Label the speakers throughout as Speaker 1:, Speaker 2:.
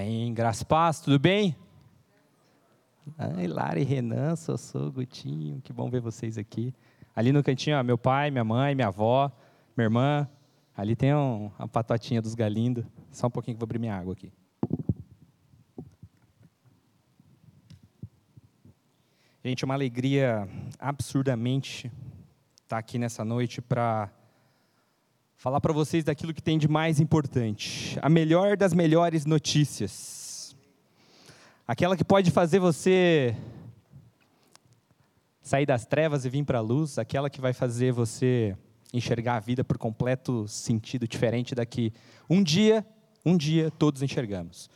Speaker 1: Amém. Graças paz, tudo bem? Ai, Lara e Renan, Sossô, Gutinho, que bom ver vocês aqui. Ali no cantinho, ó, meu pai, minha mãe, minha avó, minha irmã. Ali tem um, a patotinha dos galindos. Só um pouquinho que vou abrir minha água aqui. Gente, é uma alegria absurdamente estar aqui nessa noite para falar para vocês daquilo que tem de mais importante, a melhor das melhores notícias. Aquela que pode fazer você sair das trevas e vir para a luz, aquela que vai fazer você enxergar a vida por completo sentido diferente da que um dia, um dia todos enxergamos.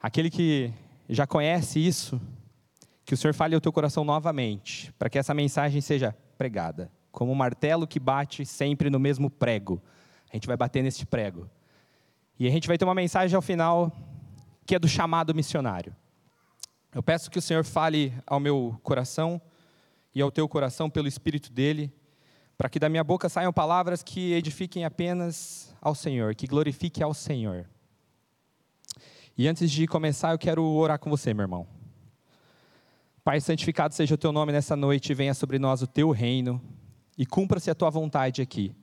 Speaker 1: Aquele que já conhece isso, que o Senhor fale ao teu coração novamente, para que essa mensagem seja pregada como um martelo que bate sempre no mesmo prego. A gente vai bater neste prego. E a gente vai ter uma mensagem ao final que é do chamado missionário. Eu peço que o Senhor fale ao meu coração e ao teu coração pelo Espírito dele, para que da minha boca saiam palavras que edifiquem apenas ao Senhor, que glorifiquem ao Senhor. E antes de começar, eu quero orar com você, meu irmão. Pai, santificado seja o teu nome nessa noite, venha sobre nós o teu reino e cumpra-se a tua vontade aqui.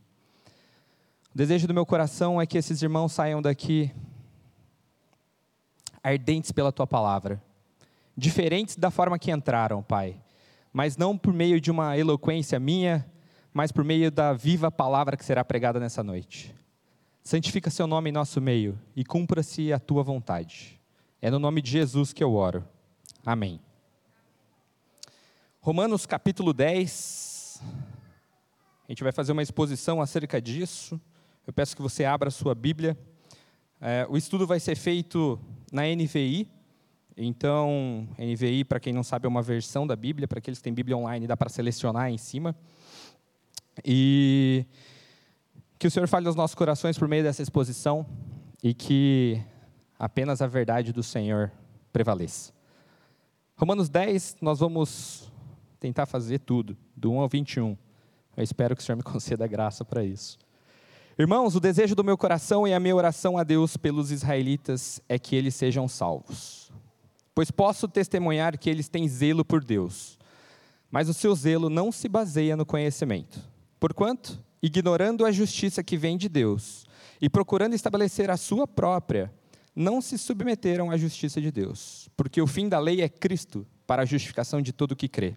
Speaker 1: O desejo do meu coração é que esses irmãos saiam daqui ardentes pela tua palavra, diferentes da forma que entraram, Pai, mas não por meio de uma eloquência minha, mas por meio da viva palavra que será pregada nessa noite. Santifica seu nome em nosso meio e cumpra-se a tua vontade. É no nome de Jesus que eu oro. Amém. Romanos capítulo 10. A gente vai fazer uma exposição acerca disso. Eu peço que você abra a sua Bíblia. É, o estudo vai ser feito na NVI. Então, NVI, para quem não sabe, é uma versão da Bíblia. Para aqueles que têm Bíblia online, dá para selecionar em cima. E que o Senhor fale aos nossos corações por meio dessa exposição e que apenas a verdade do Senhor prevaleça. Romanos 10, nós vamos tentar fazer tudo, do 1 ao 21. Eu espero que o Senhor me conceda graça para isso. Irmãos, o desejo do meu coração e a minha oração a Deus pelos israelitas é que eles sejam salvos. Pois posso testemunhar que eles têm zelo por Deus, mas o seu zelo não se baseia no conhecimento. Porquanto, ignorando a justiça que vem de Deus e procurando estabelecer a sua própria, não se submeteram à justiça de Deus, porque o fim da lei é Cristo para a justificação de todo o que crê.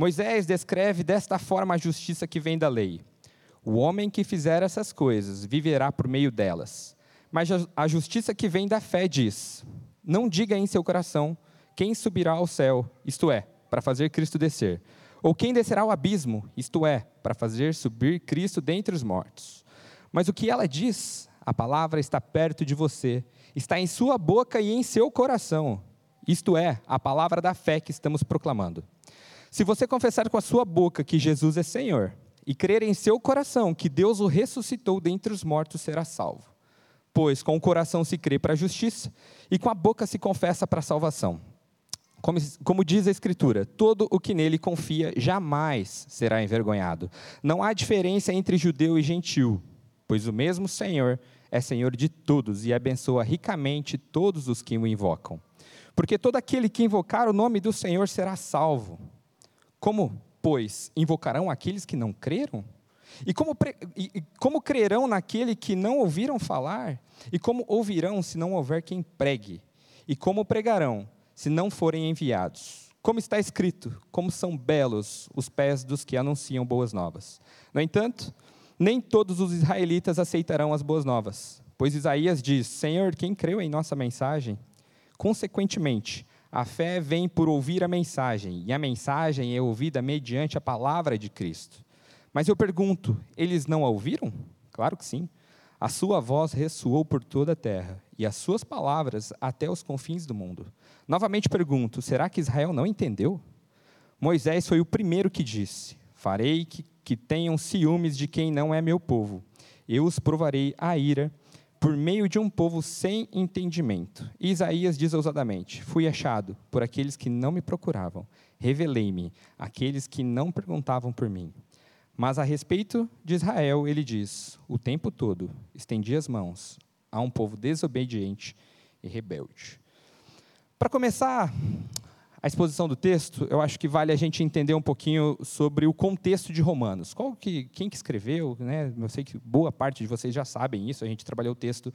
Speaker 1: Moisés descreve desta forma a justiça que vem da lei. O homem que fizer essas coisas viverá por meio delas. Mas a justiça que vem da fé diz: Não diga em seu coração quem subirá ao céu, isto é, para fazer Cristo descer, ou quem descerá ao abismo, isto é, para fazer subir Cristo dentre os mortos. Mas o que ela diz, a palavra está perto de você, está em sua boca e em seu coração. Isto é, a palavra da fé que estamos proclamando. Se você confessar com a sua boca que Jesus é Senhor e crer em seu coração que Deus o ressuscitou dentre os mortos, será salvo. Pois com o coração se crê para a justiça e com a boca se confessa para a salvação. Como, como, diz a Escritura, todo o que nele confia jamais será envergonhado. Não há diferença entre judeu e gentil, pois o mesmo Senhor é Senhor de todos e abençoa ricamente todos os que o invocam. Porque todo aquele que invocar o nome do Senhor será salvo. Como, pois, invocarão aqueles que não creram? E como, e como crerão naquele que não ouviram falar? E como ouvirão se não houver quem pregue? E como pregarão se não forem enviados? Como está escrito, como são belos os pés dos que anunciam boas novas. No entanto, nem todos os israelitas aceitarão as boas novas, pois Isaías diz: Senhor, quem creu em nossa mensagem? Consequentemente, a fé vem por ouvir a mensagem, e a mensagem é ouvida mediante a palavra de Cristo. Mas eu pergunto, eles não a ouviram? Claro que sim. A sua voz ressoou por toda a terra, e as suas palavras até os confins do mundo. Novamente pergunto, será que Israel não entendeu? Moisés foi o primeiro que disse: Farei que, que tenham ciúmes de quem não é meu povo. Eu os provarei a ira por meio de um povo sem entendimento. E Isaías diz ousadamente: Fui achado por aqueles que não me procuravam, revelei-me àqueles que não perguntavam por mim. Mas a respeito de Israel, ele diz: O tempo todo estendi as mãos a um povo desobediente e rebelde. Para começar a exposição do texto, eu acho que vale a gente entender um pouquinho sobre o contexto de Romanos. Qual que, quem que escreveu? Né? Eu sei que boa parte de vocês já sabem isso, a gente trabalhou o texto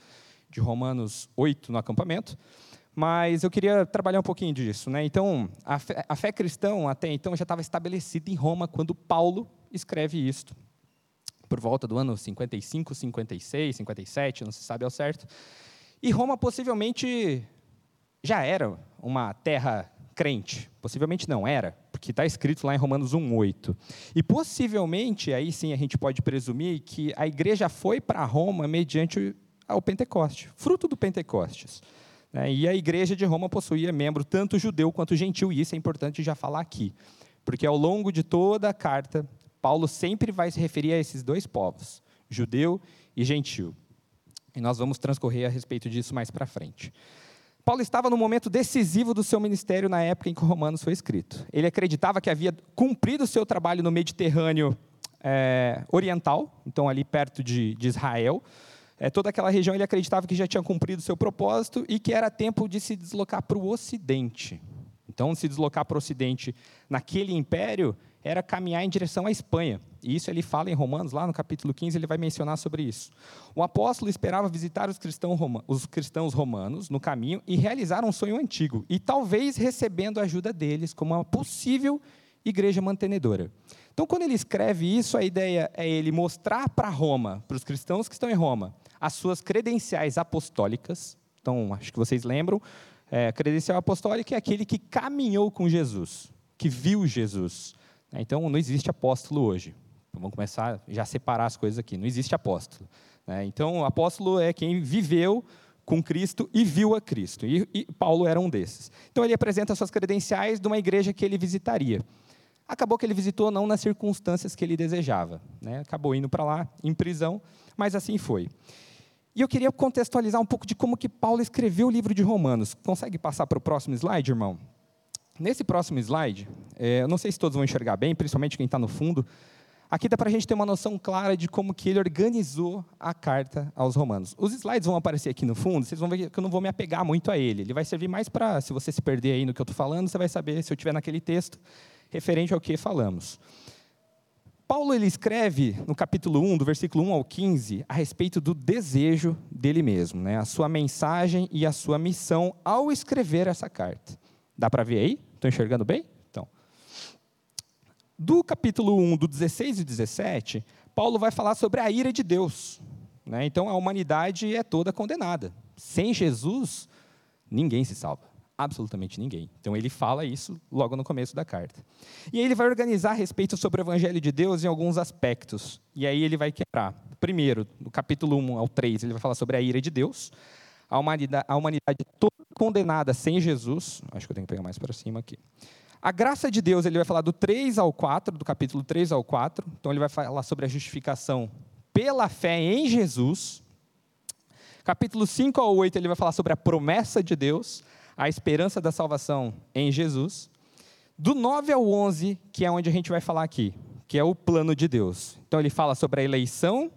Speaker 1: de Romanos 8 no acampamento, mas eu queria trabalhar um pouquinho disso. Né? Então, a fé, a fé cristã até então já estava estabelecida em Roma quando Paulo escreve isto, por volta do ano 55, 56, 57, não se sabe ao certo. E Roma possivelmente já era uma terra crente. Possivelmente não era, porque está escrito lá em Romanos 1,8. E possivelmente, aí sim a gente pode presumir que a igreja foi para Roma mediante o Pentecoste, fruto do Pentecostes. Né? E a igreja de Roma possuía membro tanto judeu quanto gentil, e isso é importante já falar aqui. Porque ao longo de toda a carta, Paulo sempre vai se referir a esses dois povos, judeu e gentil. E nós vamos transcorrer a respeito disso mais para frente. Paulo estava no momento decisivo do seu ministério na época em que Romanos foi escrito. Ele acreditava que havia cumprido o seu trabalho no Mediterrâneo é, Oriental, então ali perto de, de Israel. É, toda aquela região ele acreditava que já tinha cumprido o seu propósito e que era tempo de se deslocar para o Ocidente. Então, se deslocar para o Ocidente naquele império era caminhar em direção à Espanha. E isso ele fala em Romanos, lá no capítulo 15, ele vai mencionar sobre isso. O apóstolo esperava visitar os cristãos, os cristãos romanos no caminho e realizar um sonho antigo, e talvez recebendo a ajuda deles como uma possível igreja mantenedora. Então, quando ele escreve isso, a ideia é ele mostrar para Roma, para os cristãos que estão em Roma, as suas credenciais apostólicas. Então, acho que vocês lembram, é, credencial apostólica é aquele que caminhou com Jesus, que viu Jesus. Né? Então, não existe apóstolo hoje. Vamos começar já a separar as coisas aqui. Não existe apóstolo. Né? Então, apóstolo é quem viveu com Cristo e viu a Cristo. E, e, Paulo era um desses. Então, ele apresenta suas credenciais de uma igreja que ele visitaria. Acabou que ele visitou não nas circunstâncias que ele desejava. Né? Acabou indo para lá, em prisão, mas assim foi. E eu queria contextualizar um pouco de como que Paulo escreveu o livro de Romanos. Consegue passar para o próximo slide, irmão? Nesse próximo slide, é, eu não sei se todos vão enxergar bem, principalmente quem está no fundo, aqui dá para a gente ter uma noção clara de como que ele organizou a carta aos romanos. Os slides vão aparecer aqui no fundo, vocês vão ver que eu não vou me apegar muito a ele. Ele vai servir mais para, se você se perder aí no que eu estou falando, você vai saber se eu estiver naquele texto referente ao que falamos. Paulo ele escreve no capítulo 1, do versículo 1 ao 15, a respeito do desejo dele mesmo, né? a sua mensagem e a sua missão ao escrever essa carta. Dá para ver aí? Estou enxergando bem? Então. Do capítulo 1, do 16 e 17, Paulo vai falar sobre a ira de Deus. Né? Então, a humanidade é toda condenada. Sem Jesus, ninguém se salva. Absolutamente ninguém. Então, ele fala isso logo no começo da carta. E aí ele vai organizar a respeito sobre o Evangelho de Deus em alguns aspectos. E aí ele vai quebrar. Primeiro, no capítulo 1 ao 3, ele vai falar sobre a ira de Deus. A humanidade, a humanidade toda condenada sem Jesus. Acho que eu tenho que pegar mais para cima aqui. A graça de Deus, ele vai falar do 3 ao 4, do capítulo 3 ao 4. Então, ele vai falar sobre a justificação pela fé em Jesus. Capítulo 5 ao 8, ele vai falar sobre a promessa de Deus, a esperança da salvação em Jesus. Do 9 ao 11, que é onde a gente vai falar aqui, que é o plano de Deus. Então, ele fala sobre a eleição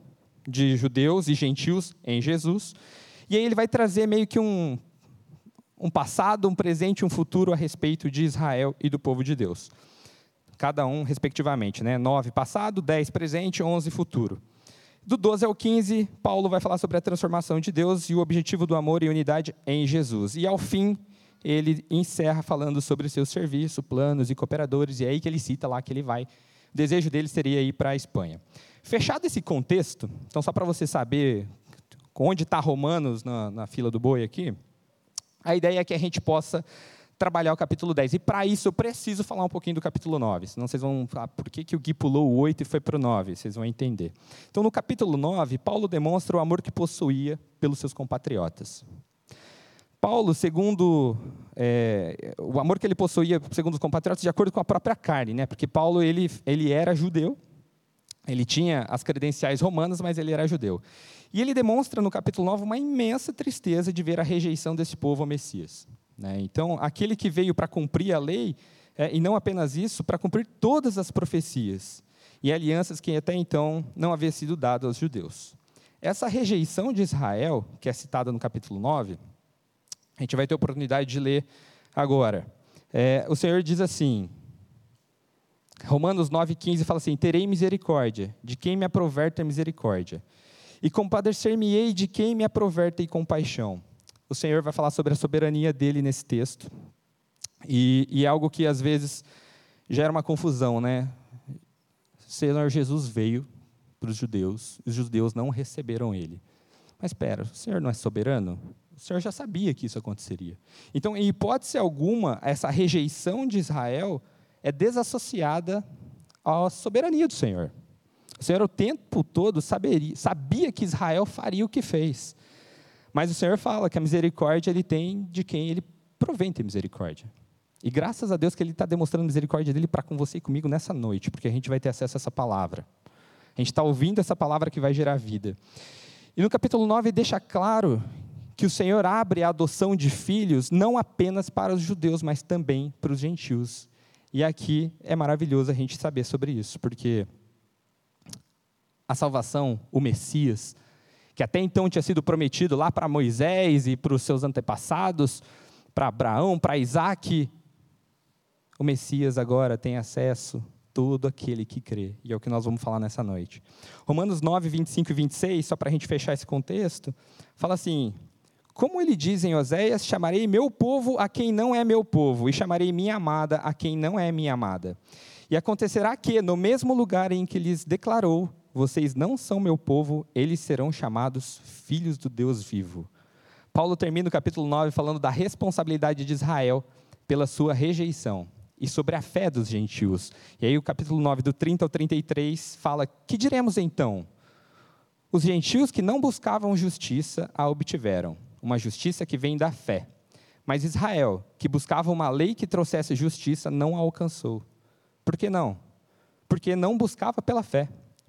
Speaker 1: de judeus e gentios em Jesus. E aí ele vai trazer meio que um um passado, um presente e um futuro a respeito de Israel e do povo de Deus. Cada um, respectivamente. Né? 9 passado, 10 presente, 11 futuro. Do 12 ao 15, Paulo vai falar sobre a transformação de Deus e o objetivo do amor e unidade em Jesus. E ao fim, ele encerra falando sobre o seu serviço, planos e cooperadores, e é aí que ele cita lá que ele vai. O desejo dele seria ir para a Espanha. Fechado esse contexto, então só para você saber onde está Romanos na, na fila do boi aqui, a ideia é que a gente possa trabalhar o capítulo 10. E para isso eu preciso falar um pouquinho do capítulo 9, senão vocês vão falar por que, que o Gui pulou o 8 e foi para o 9, vocês vão entender. Então, no capítulo 9, Paulo demonstra o amor que possuía pelos seus compatriotas. Paulo, segundo é, o amor que ele possuía segundo os compatriotas, de acordo com a própria carne, né? porque Paulo ele, ele era judeu, ele tinha as credenciais romanas, mas ele era judeu. E ele demonstra no capítulo 9 uma imensa tristeza de ver a rejeição desse povo ao Messias. Né? Então, aquele que veio para cumprir a lei, é, e não apenas isso, para cumprir todas as profecias e alianças que até então não havia sido dado aos judeus. Essa rejeição de Israel, que é citada no capítulo 9, A gente vai ter oportunidade de ler agora. É, o Senhor diz assim, Romanos 9,15 fala assim: Terei misericórdia de quem me aproverta misericórdia, e compadecer-me-ei de quem me aproverta e compaixão. O Senhor vai falar sobre a soberania dele nesse texto, e, e é algo que às vezes gera uma confusão, né? Senhor Jesus veio para os judeus, os judeus não receberam ele. Mas espera, o Senhor não é soberano? O Senhor já sabia que isso aconteceria. Então, em hipótese alguma, essa rejeição de Israel é desassociada à soberania do Senhor. O Senhor o tempo todo saberia, sabia que Israel faria o que fez. Mas o Senhor fala que a misericórdia ele tem de quem ele provém ter misericórdia. E graças a Deus que ele está demonstrando misericórdia dele para com você e comigo nessa noite, porque a gente vai ter acesso a essa palavra. A gente está ouvindo essa palavra que vai gerar vida. E no capítulo 9 deixa claro que o Senhor abre a adoção de filhos não apenas para os judeus, mas também para os gentios. E aqui é maravilhoso a gente saber sobre isso, porque a salvação, o Messias, que até então tinha sido prometido lá para Moisés e para os seus antepassados, para Abraão, para Isaac, o Messias agora tem acesso todo aquele que crê. E é o que nós vamos falar nessa noite. Romanos 9, 25 e 26, só para a gente fechar esse contexto, fala assim: como ele diz em Oséias: chamarei meu povo a quem não é meu povo, e chamarei minha amada a quem não é minha amada. E acontecerá que, no mesmo lugar em que lhes declarou: Vocês não são meu povo, eles serão chamados filhos do Deus vivo. Paulo termina o capítulo 9 falando da responsabilidade de Israel pela sua rejeição e sobre a fé dos gentios. E aí, o capítulo 9, do 30 ao 33, fala: Que diremos então? Os gentios que não buscavam justiça a obtiveram uma justiça que vem da fé. Mas Israel, que buscava uma lei que trouxesse justiça, não a alcançou. Por que não? Porque não buscava pela fé,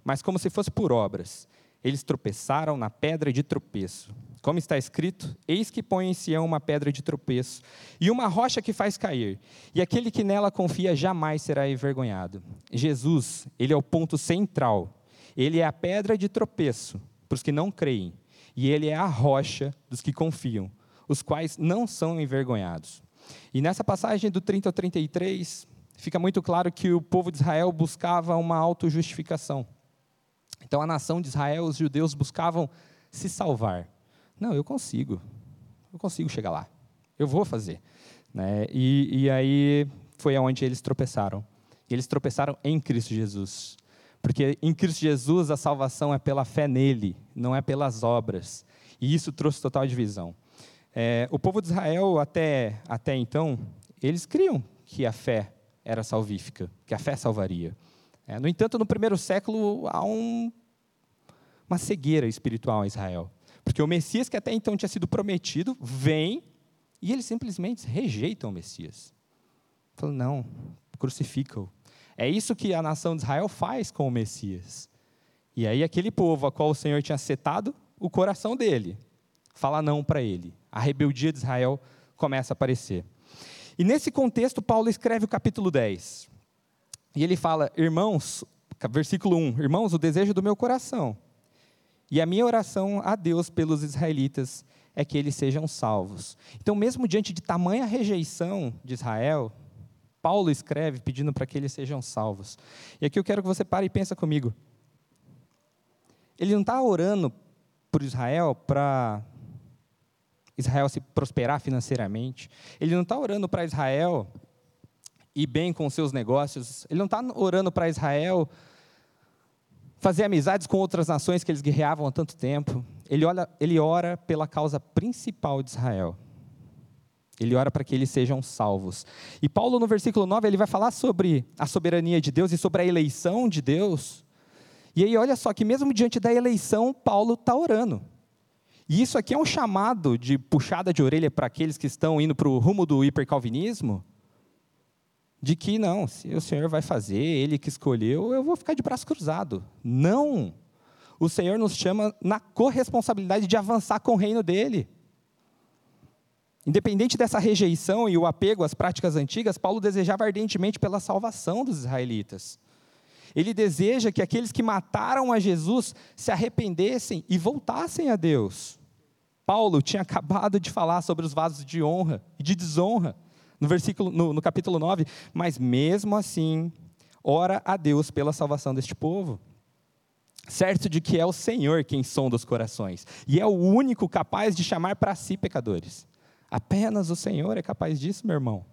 Speaker 1: mas como se fosse por obras. Eles tropeçaram na pedra de tropeço. Como está escrito: Eis que põe em Sião uma pedra de tropeço e uma rocha que faz cair, e aquele que nela confia jamais será envergonhado. Jesus, ele é o ponto central. Ele é a pedra de tropeço para os que não creem e ele é a rocha dos que confiam, os quais não são envergonhados. E nessa passagem do 30 ao 33, fica muito claro que o povo de Israel buscava uma autojustificação. Então, a nação de Israel, os judeus buscavam se salvar. Não, eu consigo, eu consigo chegar lá, eu vou fazer. Né? E, e aí foi aonde eles tropeçaram. Eles tropeçaram em Cristo Jesus. Porque em Cristo Jesus a salvação é pela fé nele, não é pelas obras. E isso trouxe total divisão. É, o povo de Israel, até, até então, eles criam que a fé era salvífica, que a fé salvaria. É, no entanto, no primeiro século, há um, uma cegueira espiritual em Israel. Porque o Messias, que até então tinha sido prometido, vem e eles simplesmente rejeitam o Messias. Falam, não, crucifica-o. É isso que a nação de Israel faz com o Messias. E aí, aquele povo a qual o Senhor tinha setado o coração dele, fala não para ele. A rebeldia de Israel começa a aparecer. E nesse contexto, Paulo escreve o capítulo 10. E ele fala: Irmãos, versículo 1: Irmãos, o desejo do meu coração e a minha oração a Deus pelos israelitas é que eles sejam salvos. Então, mesmo diante de tamanha rejeição de Israel, Paulo escreve pedindo para que eles sejam salvos. E aqui eu quero que você pare e pense comigo. Ele não está orando por Israel para Israel se prosperar financeiramente. Ele não está orando para Israel ir bem com seus negócios. Ele não está orando para Israel fazer amizades com outras nações que eles guerreavam há tanto tempo. Ele, olha, ele ora pela causa principal de Israel, ele ora para que eles sejam salvos. E Paulo, no versículo 9, ele vai falar sobre a soberania de Deus e sobre a eleição de Deus. E aí, olha só que mesmo diante da eleição, Paulo está orando. E isso aqui é um chamado de puxada de orelha para aqueles que estão indo para o rumo do hipercalvinismo, de que não, se o Senhor vai fazer, Ele que escolheu, eu vou ficar de braço cruzado. Não! O Senhor nos chama na corresponsabilidade de avançar com o reino dEle. Independente dessa rejeição e o apego às práticas antigas, Paulo desejava ardentemente pela salvação dos israelitas. Ele deseja que aqueles que mataram a Jesus se arrependessem e voltassem a Deus. Paulo tinha acabado de falar sobre os vasos de honra e de desonra, no, versículo, no, no capítulo 9, mas mesmo assim, ora a Deus pela salvação deste povo certo de que é o Senhor quem sonda os corações, e é o único capaz de chamar para si pecadores. Apenas o Senhor é capaz disso, meu irmão.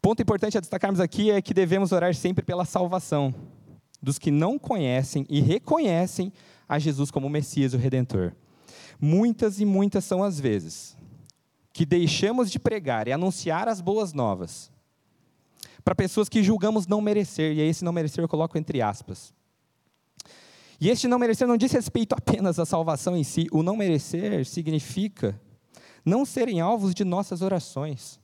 Speaker 1: Ponto importante a destacarmos aqui é que devemos orar sempre pela salvação dos que não conhecem e reconhecem a Jesus como o Messias, o Redentor. Muitas e muitas são as vezes que deixamos de pregar e anunciar as boas novas para pessoas que julgamos não merecer, e esse não merecer eu coloco entre aspas. E este não merecer não diz respeito apenas à salvação em si, o não merecer significa não serem alvos de nossas orações,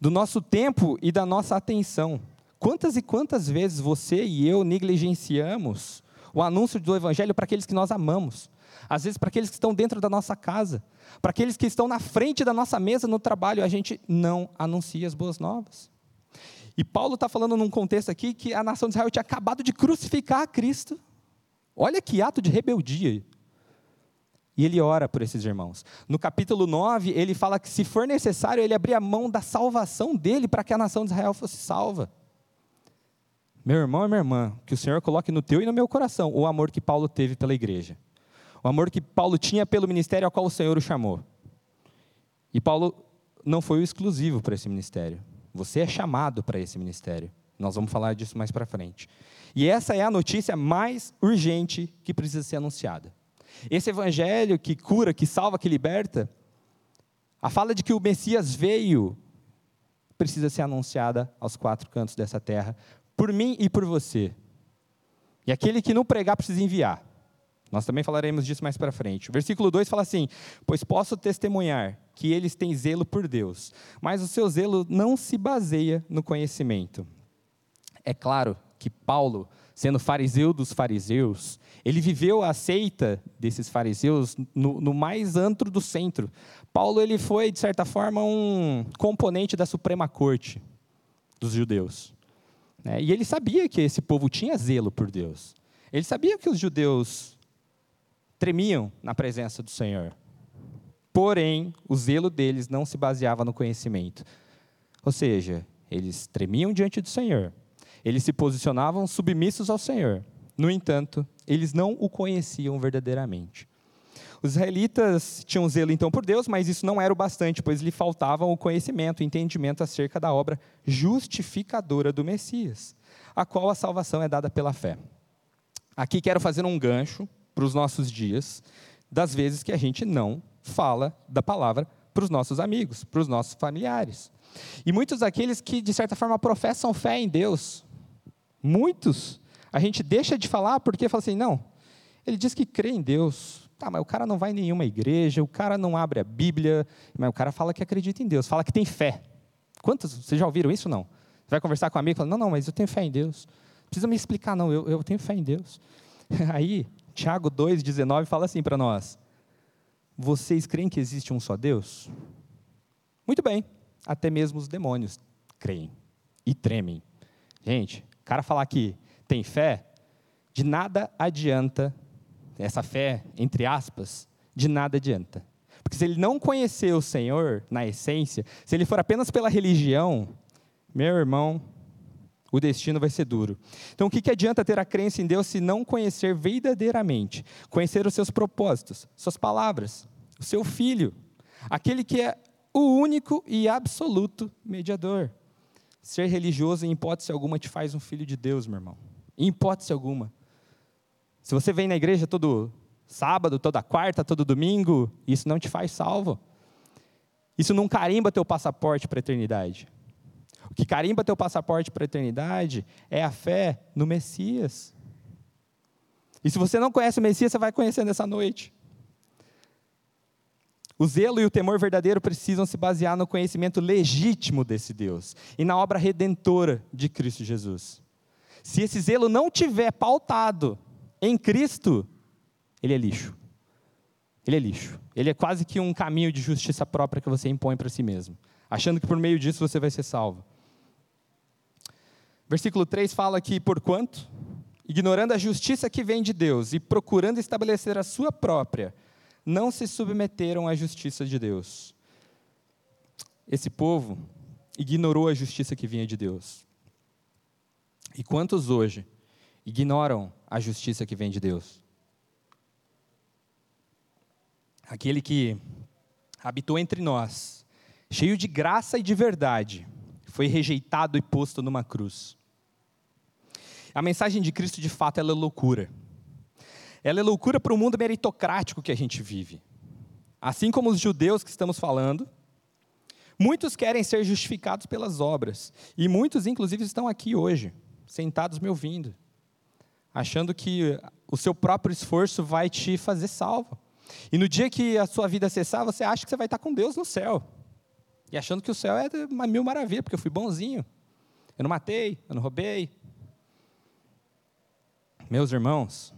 Speaker 1: do nosso tempo e da nossa atenção. Quantas e quantas vezes você e eu negligenciamos o anúncio do Evangelho para aqueles que nós amamos? Às vezes, para aqueles que estão dentro da nossa casa, para aqueles que estão na frente da nossa mesa no trabalho, a gente não anuncia as boas novas. E Paulo está falando num contexto aqui que a nação de Israel tinha acabado de crucificar a Cristo. Olha que ato de rebeldia. E ele ora por esses irmãos. No capítulo 9, ele fala que se for necessário, ele abrir a mão da salvação dele para que a nação de Israel fosse salva. Meu irmão e minha irmã, que o Senhor coloque no teu e no meu coração o amor que Paulo teve pela igreja. O amor que Paulo tinha pelo ministério ao qual o Senhor o chamou. E Paulo não foi o exclusivo para esse ministério. Você é chamado para esse ministério. Nós vamos falar disso mais para frente. E essa é a notícia mais urgente que precisa ser anunciada. Esse evangelho que cura, que salva, que liberta, a fala de que o Messias veio precisa ser anunciada aos quatro cantos dessa terra, por mim e por você. E aquele que não pregar precisa enviar. Nós também falaremos disso mais para frente. O versículo 2 fala assim: Pois posso testemunhar que eles têm zelo por Deus, mas o seu zelo não se baseia no conhecimento. É claro que Paulo sendo fariseu dos fariseus, ele viveu a seita desses fariseus no, no, mais antro do centro. Paulo ele foi, de certa forma, um componente da Suprema Corte dos judeus. Né? E ele sabia que esse povo tinha zelo por Deus. Ele sabia que os judeus tremiam na presença do Senhor. Porém, o zelo deles não se baseava no conhecimento. Ou seja, eles tremiam diante do Senhor, eles se posicionavam submissos ao Senhor. No entanto, eles não o conheciam verdadeiramente. Os israelitas tinham zelo então por Deus, mas isso não era o bastante, pois lhe faltavam o conhecimento, o entendimento acerca da obra justificadora do Messias, a qual a salvação é dada pela fé. Aqui quero fazer um gancho para os nossos dias, das vezes que a gente não fala da palavra para os nossos amigos, para os nossos familiares. E muitos daqueles que, de certa forma, professam fé em Deus, Muitos a gente deixa de falar porque fala assim: não, ele diz que crê em Deus. Tá, mas o cara não vai em nenhuma igreja, o cara não abre a Bíblia, mas o cara fala que acredita em Deus, fala que tem fé. Quantos, vocês já ouviram isso? Não. Você vai conversar com um amigo e fala: não, não, mas eu tenho fé em Deus. Não precisa me explicar, não, eu, eu tenho fé em Deus. Aí, Tiago 2,19 fala assim para nós: Vocês creem que existe um só Deus? Muito bem, até mesmo os demônios creem e tremem. Gente, o cara falar que tem fé, de nada adianta, essa fé, entre aspas, de nada adianta. Porque se ele não conhecer o Senhor na essência, se ele for apenas pela religião, meu irmão, o destino vai ser duro. Então, o que, que adianta ter a crença em Deus se não conhecer verdadeiramente? Conhecer os seus propósitos, suas palavras, o seu filho, aquele que é o único e absoluto mediador. Ser religioso, em hipótese alguma, te faz um filho de Deus, meu irmão. Em hipótese alguma. Se você vem na igreja todo sábado, toda quarta, todo domingo, isso não te faz salvo. Isso não carimba teu passaporte para a eternidade. O que carimba teu passaporte para a eternidade é a fé no Messias. E se você não conhece o Messias, você vai conhecer nessa noite. O zelo e o temor verdadeiro precisam se basear no conhecimento legítimo desse Deus e na obra redentora de Cristo Jesus. Se esse zelo não tiver pautado em Cristo, ele é lixo. Ele é lixo. Ele é quase que um caminho de justiça própria que você impõe para si mesmo, achando que por meio disso você vai ser salvo. Versículo 3 fala que, porquanto, ignorando a justiça que vem de Deus e procurando estabelecer a sua própria, não se submeteram à justiça de Deus. Esse povo ignorou a justiça que vinha de Deus. E quantos hoje ignoram a justiça que vem de Deus? Aquele que habitou entre nós, cheio de graça e de verdade, foi rejeitado e posto numa cruz. A mensagem de Cristo, de fato, é loucura. Ela é loucura para o mundo meritocrático que a gente vive. Assim como os judeus que estamos falando, muitos querem ser justificados pelas obras. E muitos, inclusive, estão aqui hoje, sentados me ouvindo, achando que o seu próprio esforço vai te fazer salvo. E no dia que a sua vida cessar, você acha que você vai estar com Deus no céu. E achando que o céu é uma mil maravilha, porque eu fui bonzinho. Eu não matei, eu não roubei. Meus irmãos,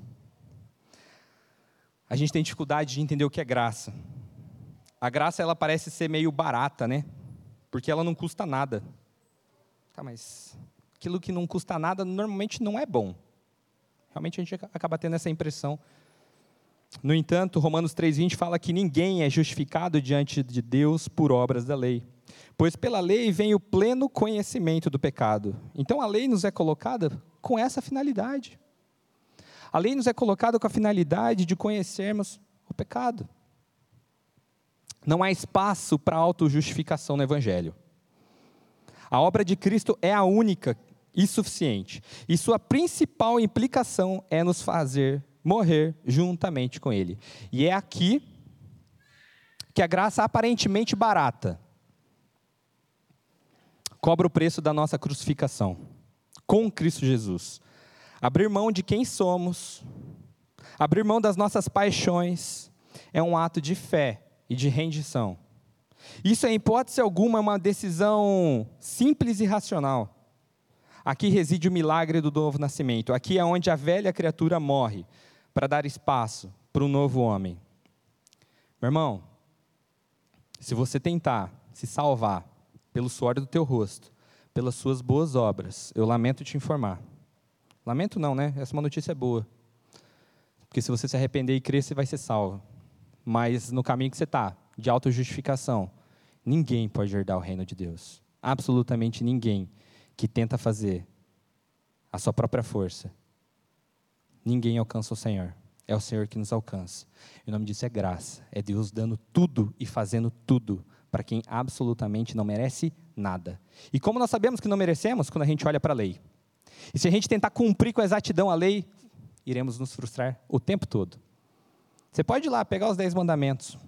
Speaker 1: a gente tem dificuldade de entender o que é graça. A graça ela parece ser meio barata, né? Porque ela não custa nada. Tá, mas aquilo que não custa nada normalmente não é bom. Realmente a gente acaba tendo essa impressão no entanto, Romanos 3,20 fala que ninguém é justificado diante de Deus por obras da lei, pois pela lei vem o pleno conhecimento do pecado. Então a lei nos é colocada com essa finalidade. A lei nos é colocada com a finalidade de conhecermos o pecado. Não há espaço para autojustificação no Evangelho. A obra de Cristo é a única e suficiente. E sua principal implicação é nos fazer morrer juntamente com ele. E é aqui que a graça aparentemente barata cobra o preço da nossa crucificação com Cristo Jesus. Abrir mão de quem somos, abrir mão das nossas paixões, é um ato de fé e de rendição. Isso, em hipótese alguma, é uma decisão simples e racional. Aqui reside o milagre do novo nascimento. Aqui é onde a velha criatura morre, para dar espaço para um novo homem. Meu irmão, se você tentar se salvar pelo suor do teu rosto, pelas suas boas obras, eu lamento te informar. Lamento não, né? Essa é uma notícia boa. Porque se você se arrepender e crer, você vai ser salvo. Mas no caminho que você está, de autojustificação, ninguém pode herdar o reino de Deus. Absolutamente ninguém que tenta fazer a sua própria força ninguém alcança o Senhor. É o Senhor que nos alcança. E o nome disso é graça. É Deus dando tudo e fazendo tudo para quem absolutamente não merece nada. E como nós sabemos que não merecemos quando a gente olha para a lei? E se a gente tentar cumprir com exatidão a lei, iremos nos frustrar o tempo todo. Você pode ir lá pegar os dez mandamentos.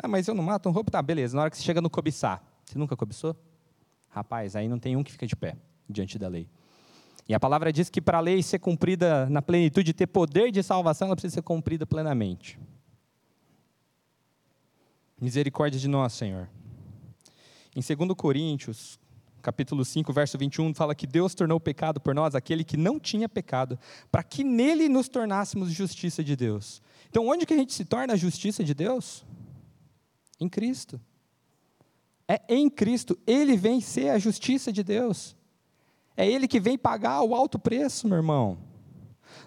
Speaker 1: Ah, mas eu não mato um roubo? Tá, beleza. Na hora que você chega no cobiçar, você nunca cobiçou? Rapaz, aí não tem um que fica de pé diante da lei. E a palavra diz que para a lei ser cumprida na plenitude, ter poder de salvação, ela precisa ser cumprida plenamente. Misericórdia de nós, Senhor. Em 2 Coríntios, capítulo 5, verso 21, fala que Deus tornou pecado por nós aquele que não tinha pecado, para que nele nos tornássemos justiça de Deus. Então, onde que a gente se torna a justiça de Deus? Em Cristo. É em Cristo. Ele vem ser a justiça de Deus. É Ele que vem pagar o alto preço, meu irmão.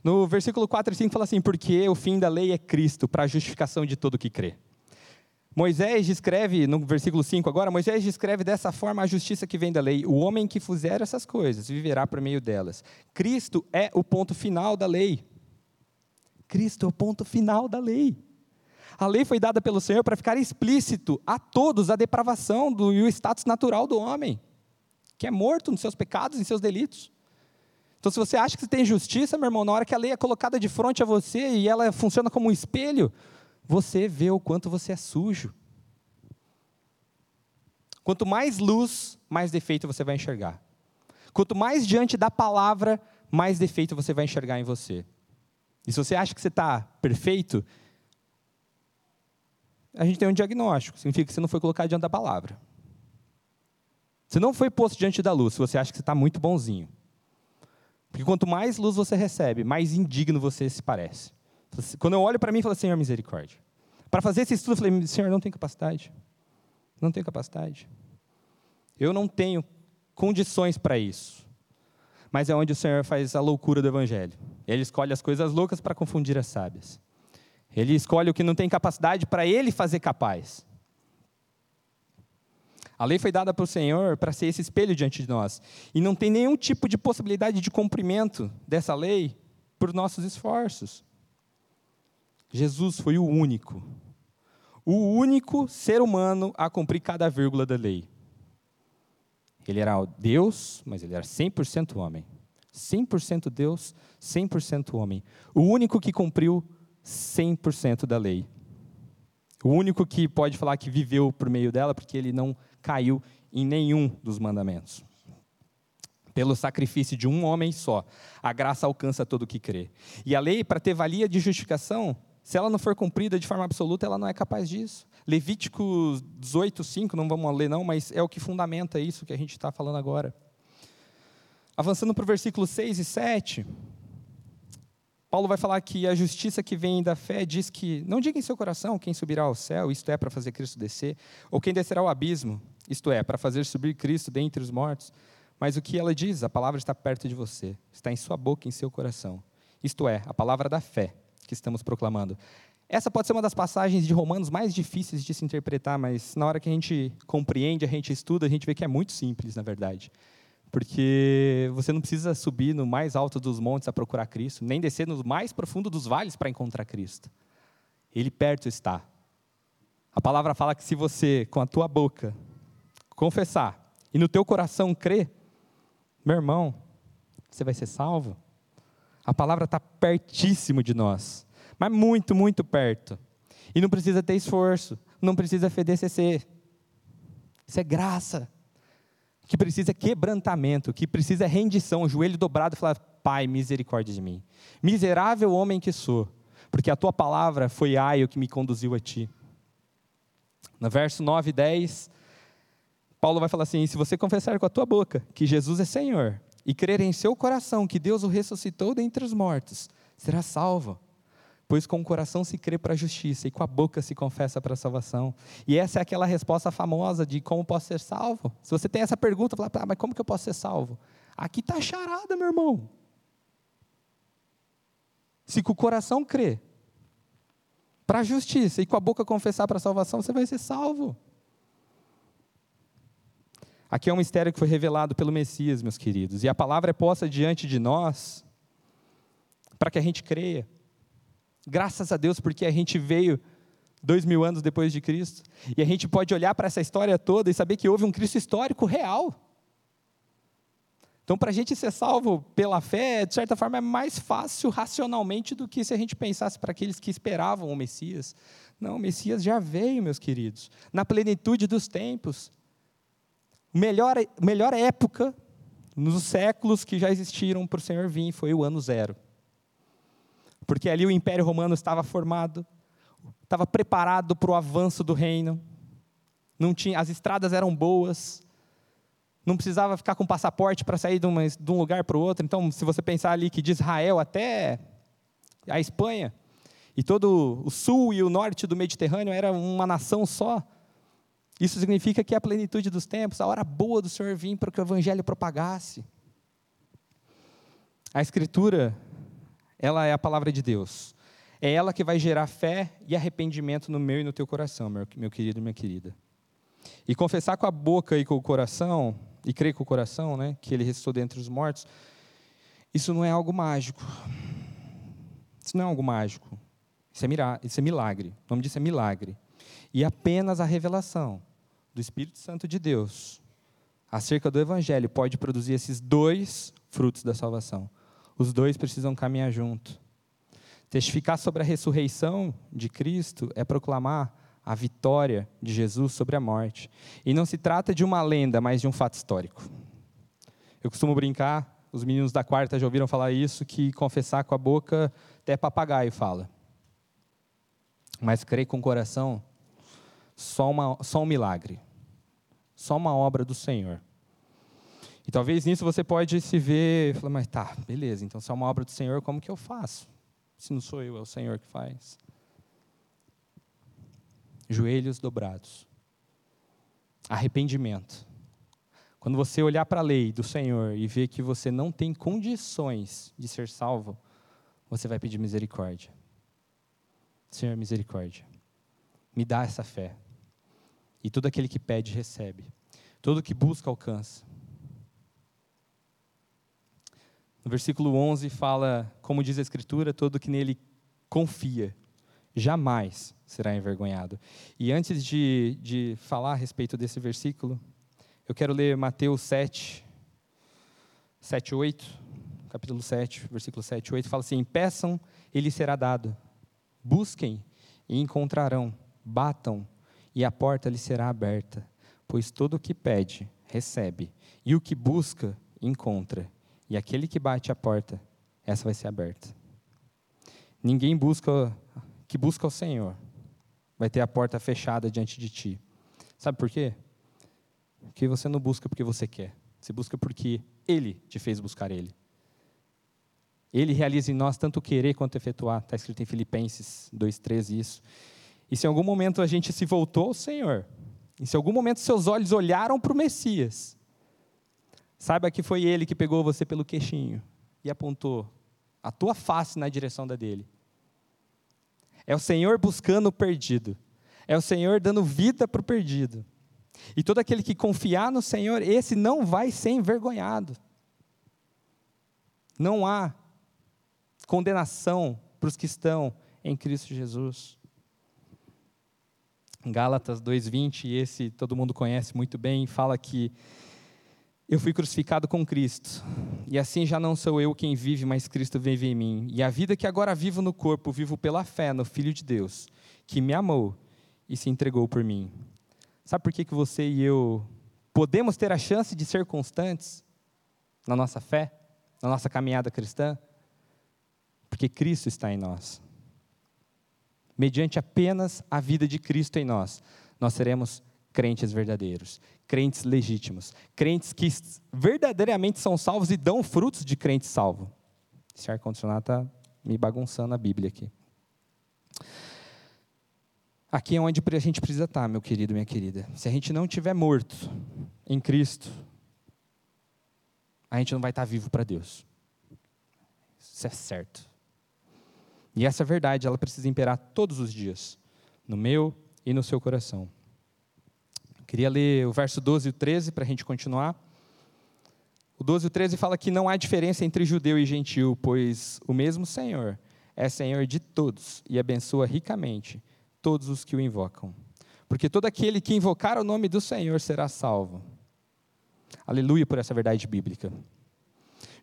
Speaker 1: No versículo 4 e 5 fala assim: Porque o fim da lei é Cristo, para a justificação de todo que crê. Moisés descreve, no versículo 5 agora, Moisés descreve dessa forma a justiça que vem da lei. O homem que fizer essas coisas viverá por meio delas. Cristo é o ponto final da lei. Cristo é o ponto final da lei. A lei foi dada pelo Senhor para ficar explícito a todos a depravação do, e o status natural do homem que é morto nos seus pecados e seus delitos. Então, se você acha que você tem justiça, meu irmão, na hora que a lei é colocada de frente a você e ela funciona como um espelho, você vê o quanto você é sujo. Quanto mais luz, mais defeito você vai enxergar. Quanto mais diante da palavra, mais defeito você vai enxergar em você. E se você acha que você está perfeito, a gente tem um diagnóstico, significa que você não foi colocado diante da palavra. Você não foi posto diante da luz você acha que você está muito bonzinho. Porque quanto mais luz você recebe, mais indigno você se parece. Quando eu olho para mim e falo, Senhor, misericórdia. Para fazer esse estudo, eu falei, Senhor, não tenho capacidade. Não tenho capacidade. Eu não tenho condições para isso. Mas é onde o Senhor faz a loucura do Evangelho. Ele escolhe as coisas loucas para confundir as sábias. Ele escolhe o que não tem capacidade para ele fazer capaz. A lei foi dada pelo Senhor para ser esse espelho diante de nós. E não tem nenhum tipo de possibilidade de cumprimento dessa lei por nossos esforços. Jesus foi o único, o único ser humano a cumprir cada vírgula da lei. Ele era Deus, mas ele era 100% homem. 100% Deus, 100% homem. O único que cumpriu 100% da lei. O único que pode falar que viveu por meio dela, porque ele não caiu em nenhum dos mandamentos. Pelo sacrifício de um homem só, a graça alcança todo o que crê. E a lei, para ter valia de justificação, se ela não for cumprida de forma absoluta, ela não é capaz disso. Levítico 18, 5, não vamos ler não, mas é o que fundamenta isso que a gente está falando agora. Avançando para o versículo 6 e 7, Paulo vai falar que a justiça que vem da fé diz que não diga em seu coração quem subirá ao céu, isto é, para fazer Cristo descer, ou quem descerá ao abismo, isto é, para fazer subir Cristo dentre os mortos. Mas o que ela diz? A palavra está perto de você, está em sua boca, em seu coração. Isto é, a palavra da fé que estamos proclamando. Essa pode ser uma das passagens de Romanos mais difíceis de se interpretar, mas na hora que a gente compreende, a gente estuda, a gente vê que é muito simples, na verdade porque você não precisa subir no mais alto dos montes a procurar Cristo, nem descer no mais profundo dos vales para encontrar Cristo. Ele perto está. A palavra fala que se você, com a tua boca, confessar e no teu coração crer, meu irmão, você vai ser salvo. A palavra está pertíssimo de nós, mas muito, muito perto. E não precisa ter esforço, não precisa FDCC. Isso é graça que precisa quebrantamento, que precisa rendição, o joelho dobrado e falar: Pai, misericórdia de mim. Miserável homem que sou, porque a tua palavra foi aio que me conduziu a ti. No verso 9 e 10, Paulo vai falar assim: Se você confessar com a tua boca que Jesus é Senhor e crer em seu coração que Deus o ressuscitou dentre os mortos, será salvo. Pois com o coração se crê para a justiça e com a boca se confessa para a salvação. E essa é aquela resposta famosa de como posso ser salvo. Se você tem essa pergunta, fala, ah, mas como que eu posso ser salvo? Aqui está charada, meu irmão. Se com o coração crê para a justiça e com a boca confessar para a salvação, você vai ser salvo. Aqui é um mistério que foi revelado pelo Messias, meus queridos, e a palavra é posta diante de nós para que a gente creia. Graças a Deus, porque a gente veio dois mil anos depois de Cristo, e a gente pode olhar para essa história toda e saber que houve um Cristo histórico real. Então, para a gente ser salvo pela fé, de certa forma, é mais fácil racionalmente do que se a gente pensasse para aqueles que esperavam o Messias. Não, o Messias já veio, meus queridos, na plenitude dos tempos. Melhor, melhor época nos séculos que já existiram para o Senhor vir foi o ano zero. Porque ali o Império Romano estava formado, estava preparado para o avanço do reino, não tinha, as estradas eram boas, não precisava ficar com passaporte para sair de, uma, de um lugar para o outro. Então, se você pensar ali que de Israel até a Espanha, e todo o sul e o norte do Mediterrâneo era uma nação só, isso significa que é a plenitude dos tempos, a hora boa do Senhor vir para que o Evangelho propagasse. A Escritura ela é a palavra de Deus. É ela que vai gerar fé e arrependimento no meu e no teu coração, meu, meu querido e minha querida. E confessar com a boca e com o coração, e crer com o coração, né, que ele ressuscitou dentre os mortos, isso não é algo mágico. Isso não é algo mágico. Isso é, isso é milagre. O nome disso é milagre. E apenas a revelação do Espírito Santo de Deus acerca do Evangelho pode produzir esses dois frutos da salvação os dois precisam caminhar junto. Testificar sobre a ressurreição de Cristo é proclamar a vitória de Jesus sobre a morte. E não se trata de uma lenda, mas de um fato histórico. Eu costumo brincar, os meninos da quarta já ouviram falar isso, que confessar com a boca até papagaio fala. Mas crer com o coração, só, uma, só um milagre. Só uma obra do Senhor. E talvez nisso você pode se ver, falar, mas tá, beleza, então se é uma obra do Senhor, como que eu faço? Se não sou eu, é o Senhor que faz. Joelhos dobrados. Arrependimento. Quando você olhar para a lei do Senhor e ver que você não tem condições de ser salvo, você vai pedir misericórdia. Senhor, misericórdia. Me dá essa fé. E todo aquele que pede, recebe. Todo que busca, alcança. No versículo 11 fala, como diz a Escritura, todo que nele confia, jamais será envergonhado. E antes de, de falar a respeito desse versículo, eu quero ler Mateus 7, 7, 8, capítulo 7, versículo 7, 8, fala assim: Peçam, e lhe será dado. Busquem e encontrarão. Batam e a porta lhe será aberta. Pois todo o que pede, recebe, e o que busca, encontra. E aquele que bate a porta, essa vai ser aberta. Ninguém busca que busca o Senhor vai ter a porta fechada diante de ti. Sabe por quê? Porque você não busca porque você quer. Você busca porque Ele te fez buscar Ele. Ele realiza em nós tanto querer quanto efetuar. Está escrito em Filipenses 2,13 isso. E se em algum momento a gente se voltou ao Senhor, e se em algum momento seus olhos olharam para o Messias, saiba que foi Ele que pegou você pelo queixinho e apontou a tua face na direção da dele. É o Senhor buscando o perdido. É o Senhor dando vida para o perdido. E todo aquele que confiar no Senhor, esse não vai ser envergonhado. Não há condenação para os que estão em Cristo Jesus. Gálatas 2:20, e esse todo mundo conhece muito bem, fala que eu fui crucificado com Cristo, e assim já não sou eu quem vive, mas Cristo vive em mim. E a vida que agora vivo no corpo, vivo pela fé no Filho de Deus, que me amou e se entregou por mim. Sabe por que, que você e eu podemos ter a chance de ser constantes na nossa fé, na nossa caminhada cristã? Porque Cristo está em nós. Mediante apenas a vida de Cristo em nós, nós seremos crentes verdadeiros, crentes legítimos, crentes que verdadeiramente são salvos e dão frutos de crente salvo. Esse ar-condicionado está me bagunçando a Bíblia aqui. Aqui é onde a gente precisa estar, meu querido, minha querida. Se a gente não estiver morto em Cristo, a gente não vai estar vivo para Deus. Isso é certo. E essa verdade, ela precisa imperar todos os dias, no meu e no seu coração. Queria ler o verso 12 e o 13 para a gente continuar. O 12 e o 13 fala que não há diferença entre judeu e gentil, pois o mesmo Senhor é Senhor de todos e abençoa ricamente todos os que o invocam. Porque todo aquele que invocar o nome do Senhor será salvo. Aleluia por essa verdade bíblica.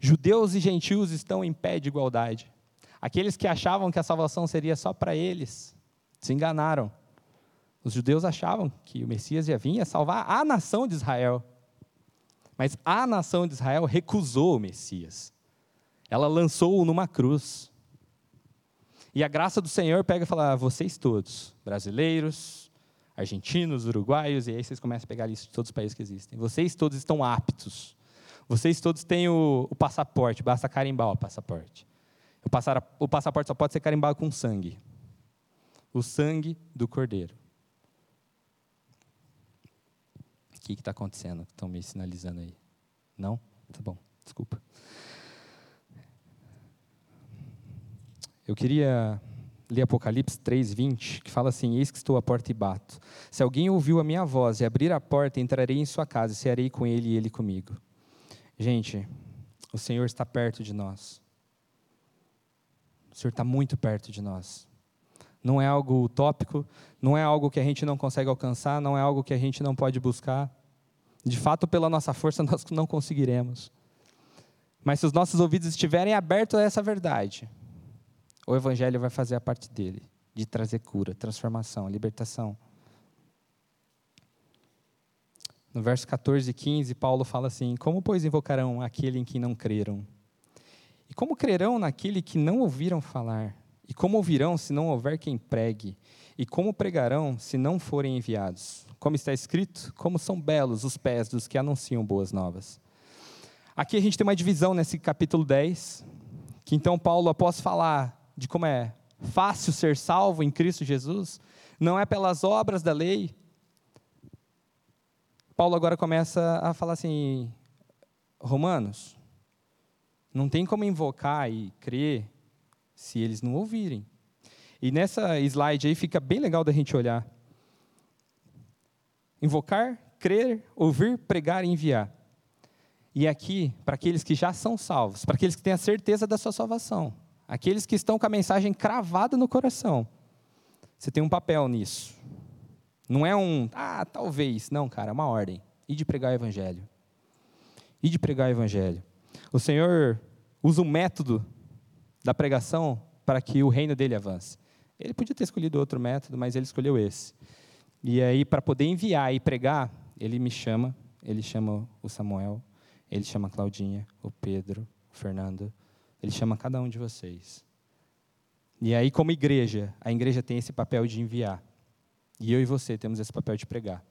Speaker 1: Judeus e gentios estão em pé de igualdade. Aqueles que achavam que a salvação seria só para eles se enganaram. Os judeus achavam que o Messias ia vir salvar a nação de Israel. Mas a nação de Israel recusou o Messias. Ela lançou-o numa cruz. E a graça do Senhor pega e fala: ah, vocês todos, brasileiros, argentinos, uruguaios, e aí vocês começam a pegar a lista de todos os países que existem. Vocês todos estão aptos. Vocês todos têm o, o passaporte, basta carimbar o passaporte. O, o passaporte só pode ser carimbado com sangue o sangue do Cordeiro. que está acontecendo? Estão me sinalizando aí. Não? Tá bom, desculpa. Eu queria ler Apocalipse 3:20, que fala assim: Eis que estou à porta e bato. Se alguém ouviu a minha voz e abrir a porta, entrarei em sua casa e cearei com ele e ele comigo. Gente, o Senhor está perto de nós. Senhor está muito perto de nós. Não é algo utópico, não é algo que a gente não consegue alcançar, não é algo que a gente não pode buscar. De fato, pela nossa força, nós não conseguiremos. Mas se os nossos ouvidos estiverem abertos a essa verdade, o Evangelho vai fazer a parte dele, de trazer cura, transformação, libertação. No verso 14 e 15, Paulo fala assim: Como, pois, invocarão aquele em quem não creram? E como crerão naquele que não ouviram falar? E como ouvirão se não houver quem pregue? E como pregarão se não forem enviados? Como está escrito, como são belos os pés dos que anunciam boas novas. Aqui a gente tem uma divisão nesse capítulo 10, que então Paulo, após falar de como é fácil ser salvo em Cristo Jesus, não é pelas obras da lei. Paulo agora começa a falar assim: Romanos, não tem como invocar e crer se eles não ouvirem. E nessa slide aí fica bem legal da gente olhar. Invocar, crer, ouvir, pregar e enviar. E aqui, para aqueles que já são salvos, para aqueles que têm a certeza da sua salvação, aqueles que estão com a mensagem cravada no coração, você tem um papel nisso. Não é um, ah, talvez. Não, cara, é uma ordem. E de pregar o evangelho. E de pregar o evangelho. O Senhor usa o método da pregação para que o reino dele avance. Ele podia ter escolhido outro método, mas ele escolheu esse. E aí, para poder enviar e pregar, ele me chama, ele chama o Samuel, ele chama a Claudinha, o Pedro, o Fernando, ele chama cada um de vocês. E aí, como igreja, a igreja tem esse papel de enviar. E eu e você temos esse papel de pregar.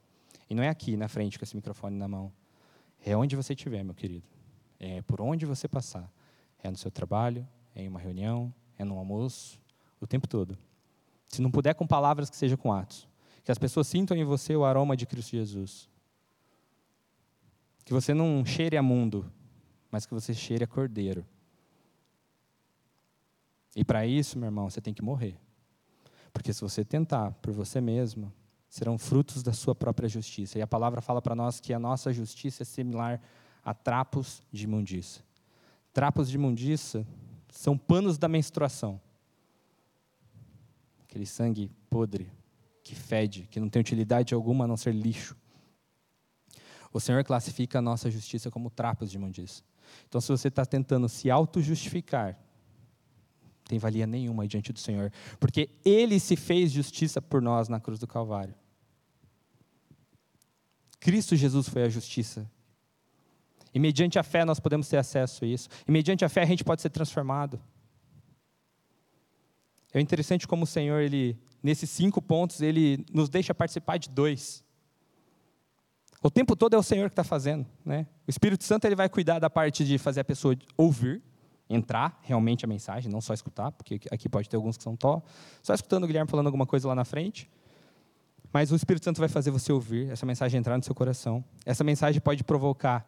Speaker 1: E não é aqui na frente com esse microfone na mão. É onde você estiver, meu querido. É por onde você passar. É no seu trabalho, é em uma reunião, é no almoço, o tempo todo. Se não puder com palavras, que seja com atos. Que as pessoas sintam em você o aroma de Cristo Jesus. Que você não cheire a mundo, mas que você cheire a cordeiro. E para isso, meu irmão, você tem que morrer. Porque se você tentar por você mesmo, serão frutos da sua própria justiça. E a palavra fala para nós que a nossa justiça é similar a trapos de imundícia. Trapos de imundícia são panos da menstruação. Aquele sangue podre, que fede, que não tem utilidade alguma a não ser lixo. O Senhor classifica a nossa justiça como trapos de imundícia. Então, se você está tentando se auto-justificar, tem valia nenhuma diante do Senhor, porque Ele se fez justiça por nós na cruz do Calvário. Cristo Jesus foi a justiça. E mediante a fé nós podemos ter acesso a isso. E mediante a fé a gente pode ser transformado. É interessante como o Senhor, ele, nesses cinco pontos, ele nos deixa participar de dois. O tempo todo é o Senhor que está fazendo. Né? O Espírito Santo ele vai cuidar da parte de fazer a pessoa ouvir, entrar realmente a mensagem, não só escutar, porque aqui pode ter alguns que são tó, só escutando o Guilherme falando alguma coisa lá na frente. Mas o Espírito Santo vai fazer você ouvir, essa mensagem entrar no seu coração. Essa mensagem pode provocar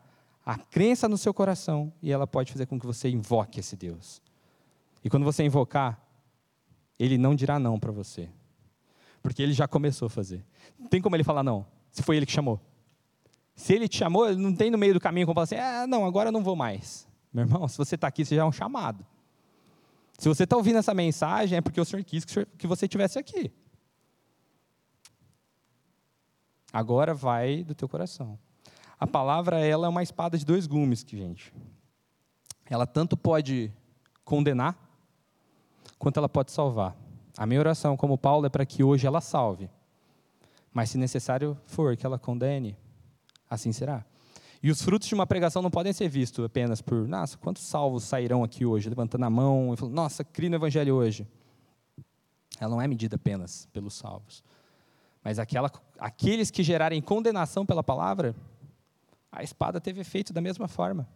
Speaker 1: a crença no seu coração e ela pode fazer com que você invoque esse Deus. E quando você invocar, ele não dirá não para você. Porque ele já começou a fazer. Não tem como ele falar não, se foi ele que chamou. Se ele te chamou, ele não tem no meio do caminho como falar assim: ah, não, agora eu não vou mais. Meu irmão, se você está aqui, você já é um chamado. Se você está ouvindo essa mensagem, é porque o Senhor quis que você estivesse aqui. Agora vai do teu coração. A palavra ela é uma espada de dois gumes, gente. Ela tanto pode condenar, quanto ela pode salvar. A minha oração, como Paulo, é para que hoje ela salve. Mas se necessário for que ela condene, assim será. E os frutos de uma pregação não podem ser vistos apenas por, nossa, quantos salvos sairão aqui hoje, levantando a mão e falando, nossa, crie no evangelho hoje. Ela não é medida apenas pelos salvos. Mas aquela, aqueles que gerarem condenação pela palavra, a espada teve efeito da mesma forma.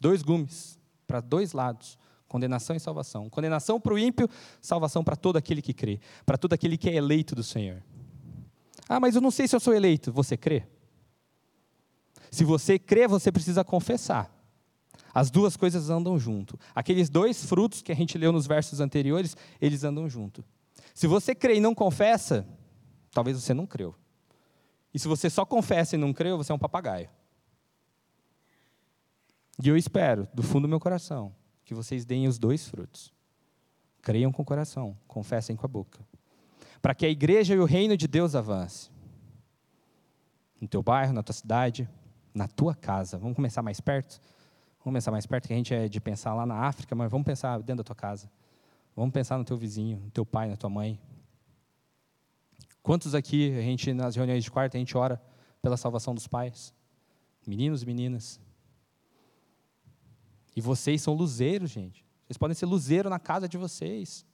Speaker 1: Dois gumes, para dois lados. Condenação e salvação. Condenação para o ímpio, salvação para todo aquele que crê. Para todo aquele que é eleito do Senhor. Ah, mas eu não sei se eu sou eleito. Você crê? Se você crê, você precisa confessar. As duas coisas andam junto. Aqueles dois frutos que a gente leu nos versos anteriores, eles andam junto. Se você crê e não confessa, talvez você não creu. E se você só confessa e não creu, você é um papagaio. E eu espero, do fundo do meu coração, que vocês deem os dois frutos. Creiam com o coração, confessem com a boca. Para que a igreja e o reino de Deus avance. No teu bairro, na tua cidade, na tua casa. Vamos começar mais perto? Vamos começar mais perto, que a gente é de pensar lá na África, mas vamos pensar dentro da tua casa. Vamos pensar no teu vizinho, no teu pai, na tua mãe. Quantos aqui, a gente, nas reuniões de quarta, a gente ora pela salvação dos pais? Meninos e meninas. E vocês são luzeiros, gente. Vocês podem ser luzeiro na casa de vocês.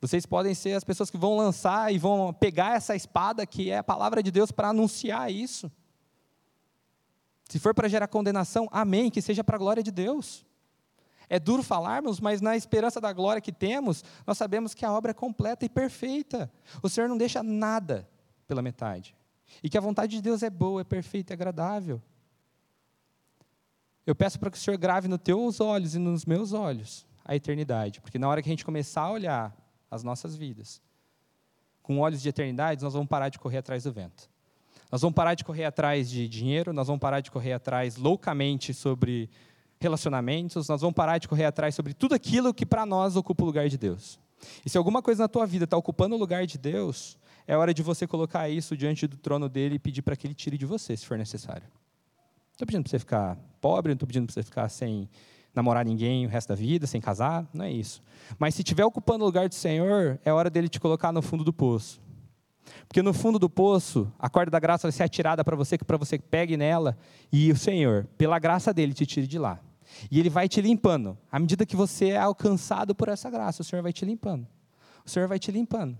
Speaker 1: Vocês podem ser as pessoas que vão lançar e vão pegar essa espada que é a palavra de Deus para anunciar isso. Se for para gerar condenação, amém, que seja para a glória de Deus. É duro falarmos, mas na esperança da glória que temos, nós sabemos que a obra é completa e perfeita. O Senhor não deixa nada pela metade. E que a vontade de Deus é boa, é perfeita, é agradável. Eu peço para que o Senhor grave nos teus olhos e nos meus olhos a eternidade, porque na hora que a gente começar a olhar as nossas vidas, com olhos de eternidade, nós vamos parar de correr atrás do vento. Nós vamos parar de correr atrás de dinheiro, nós vamos parar de correr atrás loucamente sobre relacionamentos, nós vamos parar de correr atrás sobre tudo aquilo que para nós ocupa o lugar de Deus. E se alguma coisa na tua vida está ocupando o lugar de Deus, é hora de você colocar isso diante do trono dele e pedir para que ele tire de você, se for necessário. Não estou pedindo para você ficar pobre, não estou pedindo para você ficar sem namorar ninguém o resto da vida, sem casar, não é isso. Mas se estiver ocupando o lugar do Senhor, é hora dele te colocar no fundo do poço. Porque no fundo do poço, a corda da graça vai ser atirada para você, que para você pegue nela, e o Senhor, pela graça dele, te tire de lá. E ele vai te limpando. À medida que você é alcançado por essa graça, o Senhor vai te limpando. O Senhor vai te limpando.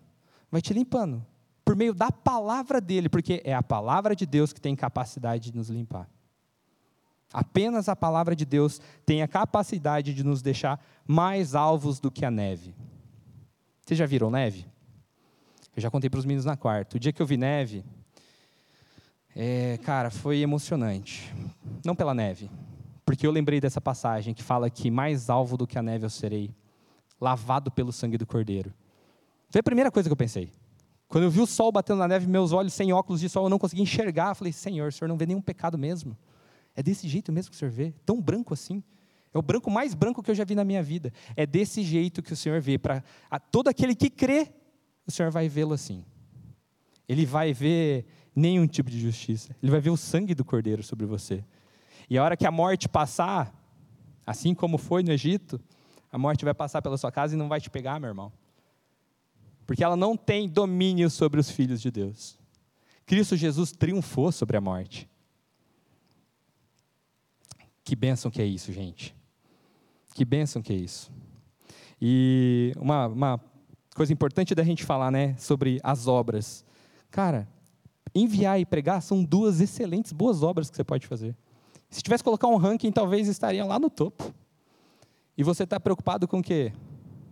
Speaker 1: Vai te limpando. Por meio da palavra dele, porque é a palavra de Deus que tem capacidade de nos limpar. Apenas a palavra de Deus tem a capacidade de nos deixar mais alvos do que a neve. Vocês já viram neve? Eu já contei para os meninos na quarta. O dia que eu vi neve, é, cara, foi emocionante. Não pela neve, porque eu lembrei dessa passagem que fala que mais alvo do que a neve eu serei, lavado pelo sangue do Cordeiro. Foi a primeira coisa que eu pensei. Quando eu vi o sol batendo na neve, meus olhos sem óculos de sol, eu não conseguia enxergar. Eu falei, Senhor, o Senhor não vê nenhum pecado mesmo. É desse jeito mesmo que o Senhor vê, tão branco assim. É o branco mais branco que eu já vi na minha vida. É desse jeito que o Senhor vê. Para todo aquele que crê, o Senhor vai vê-lo assim. Ele vai ver nenhum tipo de justiça. Ele vai ver o sangue do cordeiro sobre você. E a hora que a morte passar, assim como foi no Egito, a morte vai passar pela sua casa e não vai te pegar, meu irmão. Porque ela não tem domínio sobre os filhos de Deus. Cristo Jesus triunfou sobre a morte. Que bênção que é isso, gente. Que bênção que é isso. E uma, uma coisa importante da gente falar, né, sobre as obras. Cara, enviar e pregar são duas excelentes, boas obras que você pode fazer. Se tivesse colocar um ranking, talvez estariam lá no topo. E você está preocupado com o quê?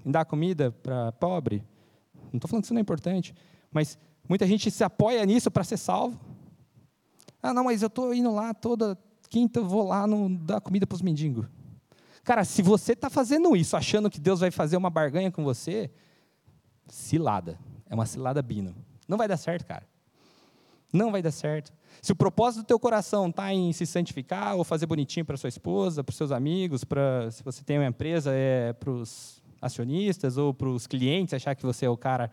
Speaker 1: Em dar comida para pobre? Não estou falando que isso não é importante, mas muita gente se apoia nisso para ser salvo. Ah, não, mas eu estou indo lá toda quinta eu vou lá no, dar comida para os mendigos. Cara, se você está fazendo isso, achando que Deus vai fazer uma barganha com você, cilada. É uma cilada bino. Não vai dar certo, cara. Não vai dar certo. Se o propósito do teu coração está em se santificar ou fazer bonitinho para sua esposa, para seus amigos, para se você tem uma empresa, é para os acionistas ou para os clientes, achar que você é o cara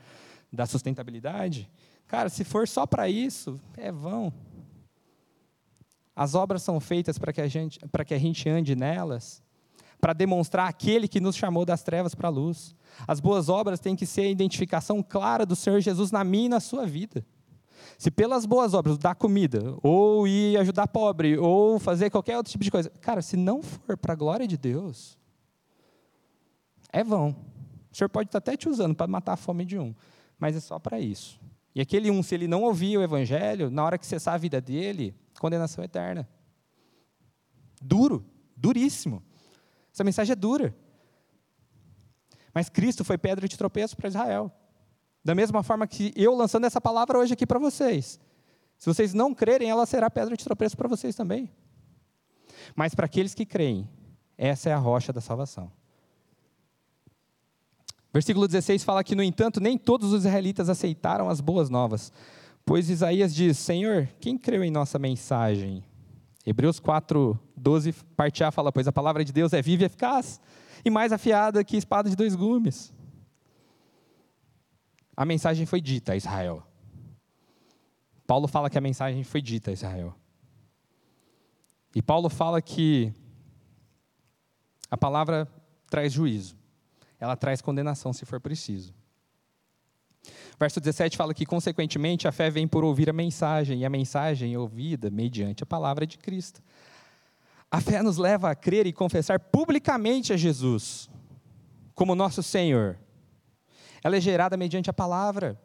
Speaker 1: da sustentabilidade, cara, se for só para isso, é vão. As obras são feitas para que a gente, para que a gente ande nelas, para demonstrar aquele que nos chamou das trevas para a luz. As boas obras têm que ser a identificação clara do Senhor Jesus na minha e na sua vida. Se pelas boas obras, dar comida, ou ir ajudar pobre, ou fazer qualquer outro tipo de coisa, cara, se não for para a glória de Deus, é vão. O Senhor pode estar até te usando para matar a fome de um, mas é só para isso. E aquele um, se ele não ouvir o evangelho, na hora que cessar a vida dele, condenação eterna. Duro, duríssimo. Essa mensagem é dura. Mas Cristo foi pedra de tropeço para Israel. Da mesma forma que eu lançando essa palavra hoje aqui para vocês. Se vocês não crerem, ela será pedra de tropeço para vocês também. Mas para aqueles que creem, essa é a rocha da salvação. Versículo 16 fala que, no entanto, nem todos os israelitas aceitaram as boas novas. Pois Isaías diz: Senhor, quem creu em nossa mensagem? Hebreus 4, 12, parte A fala: Pois a palavra de Deus é viva e eficaz, e mais afiada que espada de dois gumes. A mensagem foi dita a Israel. Paulo fala que a mensagem foi dita a Israel. E Paulo fala que a palavra traz juízo, ela traz condenação se for preciso. Verso 17 fala que, consequentemente, a fé vem por ouvir a mensagem, e a mensagem é ouvida mediante a palavra de Cristo. A fé nos leva a crer e confessar publicamente a Jesus como nosso Senhor. Ela é gerada mediante a palavra.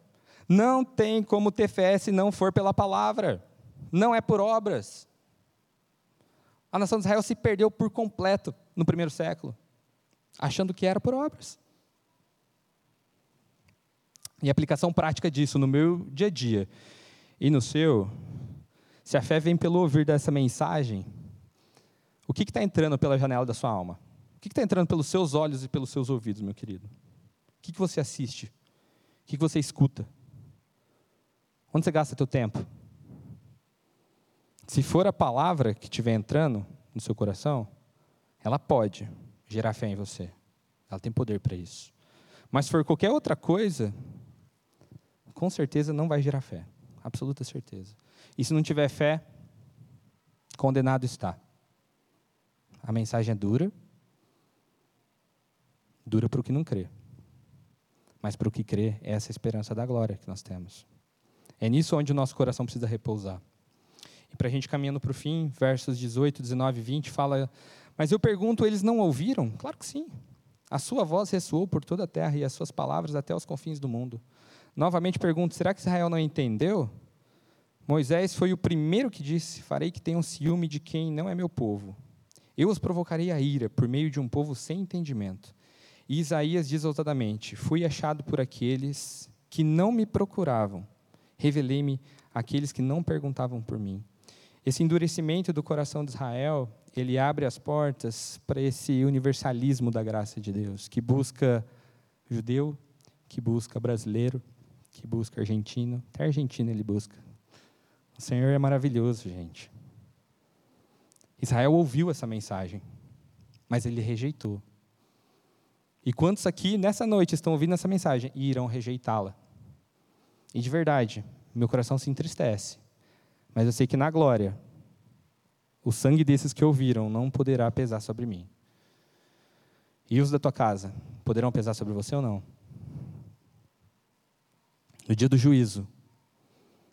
Speaker 1: Não tem como ter fé se não for pela palavra. Não é por obras. A nação de Israel se perdeu por completo no primeiro século, achando que era por obras. E aplicação prática disso no meu dia a dia e no seu, se a fé vem pelo ouvir dessa mensagem, o que está entrando pela janela da sua alma? O que está entrando pelos seus olhos e pelos seus ouvidos, meu querido? O que, que você assiste? O que, que você escuta? Onde você gasta seu tempo? Se for a palavra que estiver entrando no seu coração, ela pode gerar fé em você. Ela tem poder para isso. Mas se for qualquer outra coisa, com certeza não vai gerar fé. Absoluta certeza. E se não tiver fé, condenado está. A mensagem é dura, dura para o que não crê. Mas para o que crê, é essa esperança da glória que nós temos. É nisso onde o nosso coração precisa repousar. E para a gente caminhando para o fim, versos 18, 19 e 20, fala: Mas eu pergunto, eles não ouviram? Claro que sim. A sua voz ressoou por toda a terra e as suas palavras até os confins do mundo. Novamente pergunto: será que Israel não entendeu? Moisés foi o primeiro que disse: Farei que tenham ciúme de quem não é meu povo. Eu os provocarei a ira por meio de um povo sem entendimento. E Isaías diz ousadamente: Fui achado por aqueles que não me procuravam. Revelei-me àqueles que não perguntavam por mim. Esse endurecimento do coração de Israel, ele abre as portas para esse universalismo da graça de Deus, que busca judeu, que busca brasileiro, que busca argentino, até argentino ele busca. O Senhor é maravilhoso, gente. Israel ouviu essa mensagem, mas ele rejeitou. E quantos aqui nessa noite estão ouvindo essa mensagem e irão rejeitá-la? E de verdade, meu coração se entristece. Mas eu sei que na glória, o sangue desses que ouviram não poderá pesar sobre mim. E os da tua casa poderão pesar sobre você ou não? No dia do juízo,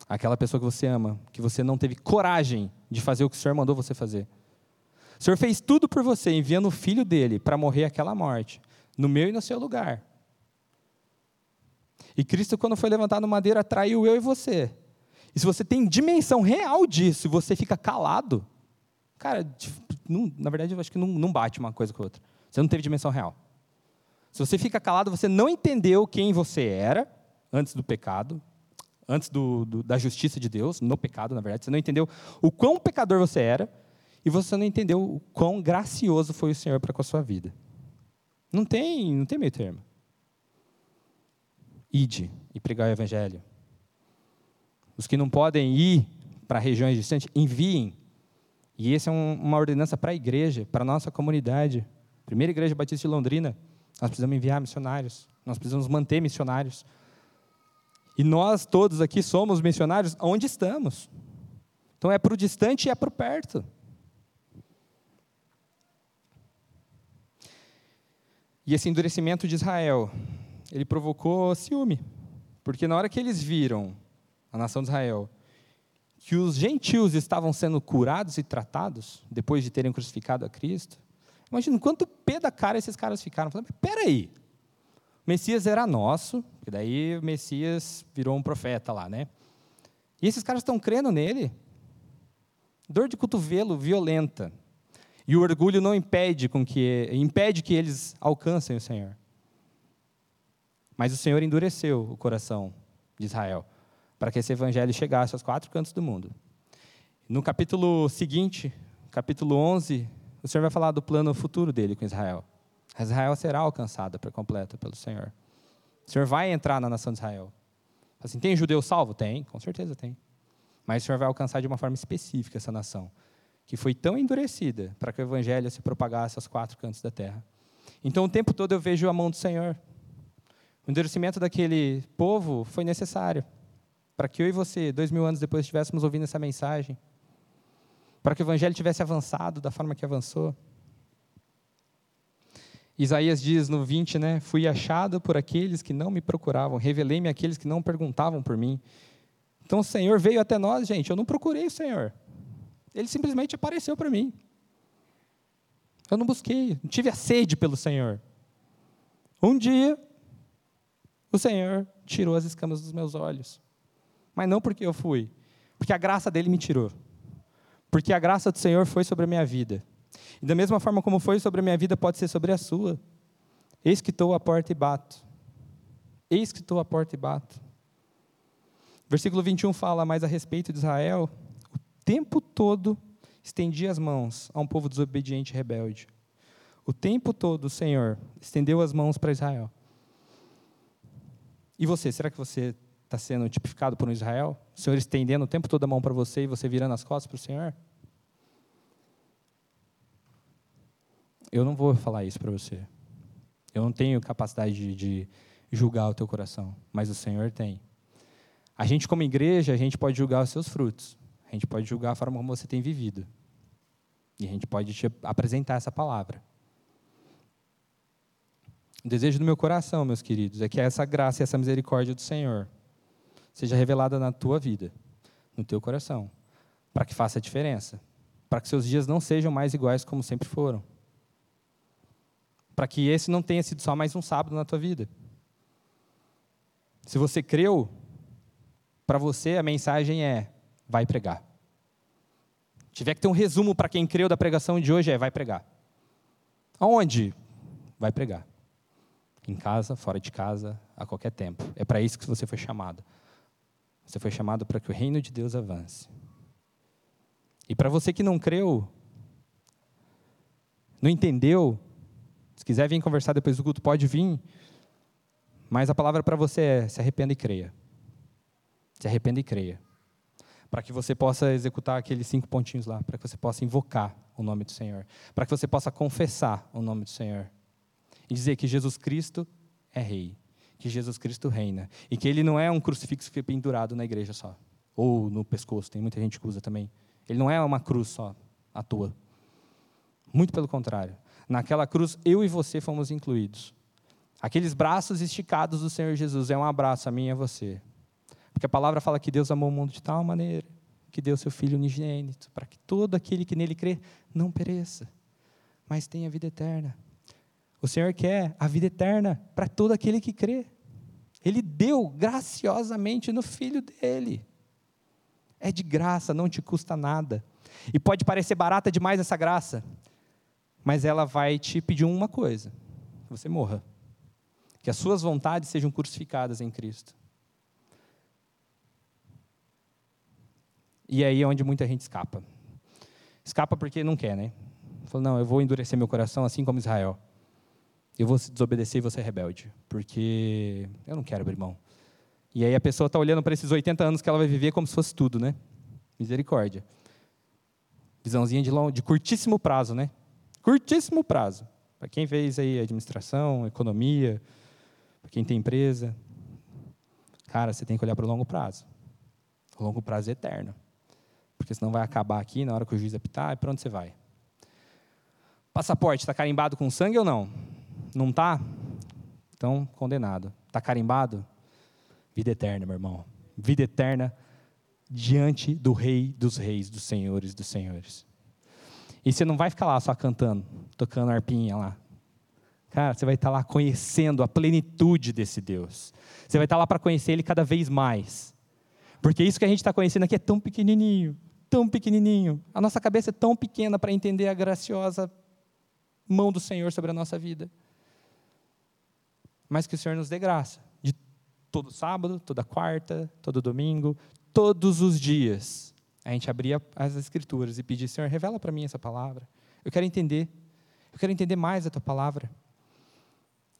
Speaker 1: aquela pessoa que você ama, que você não teve coragem de fazer o que o Senhor mandou você fazer. O Senhor fez tudo por você, enviando o filho dele para morrer aquela morte, no meu e no seu lugar. E Cristo, quando foi levantado no madeira, traiu eu e você. E se você tem dimensão real disso e você fica calado, cara, não, na verdade eu acho que não, não bate uma coisa com a outra. Você não teve dimensão real. Se você fica calado, você não entendeu quem você era antes do pecado, antes do, do, da justiça de Deus, no pecado, na verdade. Você não entendeu o quão pecador você era e você não entendeu o quão gracioso foi o Senhor para com a sua vida. Não tem, não tem meio termo. Ide e pregar o evangelho. Os que não podem ir para regiões distantes, enviem. E essa é um, uma ordenança para a igreja, para a nossa comunidade. Primeira Igreja Batista de Londrina, nós precisamos enviar missionários. Nós precisamos manter missionários. E nós todos aqui somos missionários onde estamos. Então é para o distante e é para o perto. E esse endurecimento de Israel, ele provocou ciúme. Porque na hora que eles viram, a nação de Israel, que os gentios estavam sendo curados e tratados, depois de terem crucificado a Cristo, imagina quanto pé da cara esses caras ficaram. Falando, peraí, o Messias era nosso, e daí o Messias virou um profeta lá, né? E esses caras estão crendo nele. Dor de cotovelo violenta. E o orgulho não impede com que impede que eles alcancem o Senhor. Mas o Senhor endureceu o coração de Israel para que esse evangelho chegasse aos quatro cantos do mundo. No capítulo seguinte, capítulo 11, o Senhor vai falar do plano futuro dele com Israel. Israel será alcançada por completo pelo Senhor. O Senhor vai entrar na nação de Israel. Assim, tem judeu salvo? Tem, com certeza tem. Mas o Senhor vai alcançar de uma forma específica essa nação, que foi tão endurecida para que o evangelho se propagasse aos quatro cantos da terra. Então, o tempo todo eu vejo a mão do Senhor. O endurecimento daquele povo foi necessário para que eu e você, dois mil anos depois, estivéssemos ouvindo essa mensagem, para que o evangelho tivesse avançado da forma que avançou. Isaías diz no 20, né? Fui achado por aqueles que não me procuravam, revelei-me àqueles que não perguntavam por mim. Então o Senhor veio até nós, gente. Eu não procurei o Senhor. Ele simplesmente apareceu para mim. Eu não busquei, não tive a sede pelo Senhor. Um dia, o Senhor tirou as escamas dos meus olhos. Mas não porque eu fui, porque a graça dele me tirou. Porque a graça do Senhor foi sobre a minha vida. E da mesma forma como foi sobre a minha vida, pode ser sobre a sua. Eis que estou à porta e bato. Eis que estou à porta e bato. Versículo 21 fala mais a respeito de Israel. O tempo todo estendia as mãos a um povo desobediente e rebelde. O tempo todo o Senhor estendeu as mãos para Israel. E você, será que você está sendo tipificado por um Israel? O Senhor estendendo o tempo todo a mão para você e você virando as costas para o Senhor? Eu não vou falar isso para você. Eu não tenho capacidade de, de julgar o teu coração, mas o Senhor tem. A gente, como igreja, a gente pode julgar os seus frutos. A gente pode julgar a forma como você tem vivido. E a gente pode te apresentar essa palavra. O desejo do meu coração, meus queridos, é que essa graça e essa misericórdia do Senhor seja revelada na tua vida, no teu coração, para que faça a diferença, para que seus dias não sejam mais iguais como sempre foram, para que esse não tenha sido só mais um sábado na tua vida. Se você creu, para você a mensagem é: vai pregar. Tiver que ter um resumo para quem creu da pregação de hoje é: vai pregar. Aonde? Vai pregar. Em casa, fora de casa, a qualquer tempo. É para isso que você foi chamado. Você foi chamado para que o reino de Deus avance. E para você que não creu, não entendeu, se quiser vir conversar depois do culto, pode vir. Mas a palavra para você é: se arrependa e creia. Se arrependa e creia. Para que você possa executar aqueles cinco pontinhos lá, para que você possa invocar o nome do Senhor, para que você possa confessar o nome do Senhor e dizer que Jesus Cristo é Rei, que Jesus Cristo reina e que Ele não é um crucifixo que fica pendurado na igreja só ou no pescoço. Tem muita gente que usa também. Ele não é uma cruz só à toa. Muito pelo contrário. Naquela cruz eu e você fomos incluídos. Aqueles braços esticados do Senhor Jesus é um abraço a mim e a você. Porque a palavra fala que Deus amou o mundo de tal maneira que deu seu Filho unigênito, para que todo aquele que nele crê não pereça, mas tenha vida eterna. O Senhor quer a vida eterna para todo aquele que crê. Ele deu graciosamente no Filho dele. É de graça, não te custa nada. E pode parecer barata demais essa graça, mas ela vai te pedir uma coisa: que você morra. Que as suas vontades sejam crucificadas em Cristo. E aí é onde muita gente escapa. Escapa porque não quer, né? Fala, não, eu vou endurecer meu coração assim como Israel. Eu vou desobedecer e vou ser rebelde, porque eu não quero abrir mão. E aí a pessoa está olhando para esses 80 anos que ela vai viver como se fosse tudo, né? Misericórdia. Visãozinha de, long, de curtíssimo prazo, né? Curtíssimo prazo. Para quem fez aí administração, economia, para quem tem empresa. Cara, você tem que olhar para o longo prazo. O longo prazo é eterno porque senão vai acabar aqui na hora que o juiz apitar, e para onde você vai? Passaporte, está carimbado com sangue ou não? Não está? Então, condenado. Está carimbado? Vida eterna, meu irmão. Vida eterna diante do Rei dos Reis, dos Senhores dos Senhores. E você não vai ficar lá só cantando, tocando arpinha lá. Cara, você vai estar lá conhecendo a plenitude desse Deus. Você vai estar lá para conhecer Ele cada vez mais. Porque isso que a gente está conhecendo aqui é tão pequenininho tão pequenininho, a nossa cabeça é tão pequena para entender a graciosa mão do Senhor sobre a nossa vida. Mas que o Senhor nos dê graça, de todo sábado, toda quarta, todo domingo, todos os dias, a gente abrir as Escrituras e pedir: Senhor, revela para mim essa palavra. Eu quero entender, eu quero entender mais a tua palavra.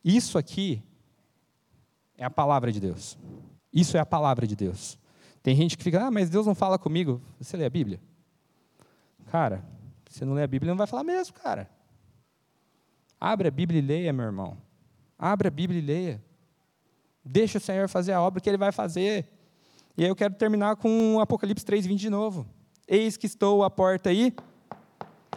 Speaker 1: Isso aqui é a palavra de Deus. Isso é a palavra de Deus. Tem gente que fica, ah, mas Deus não fala comigo. Você lê a Bíblia? Cara, você não lê a Bíblia, não vai falar mesmo, cara. Abre a Bíblia e leia, meu irmão. Abre a Bíblia e leia. Deixa o Senhor fazer a obra que Ele vai fazer. E aí eu quero terminar com Apocalipse 3,20 de novo. Eis que estou à porta aí,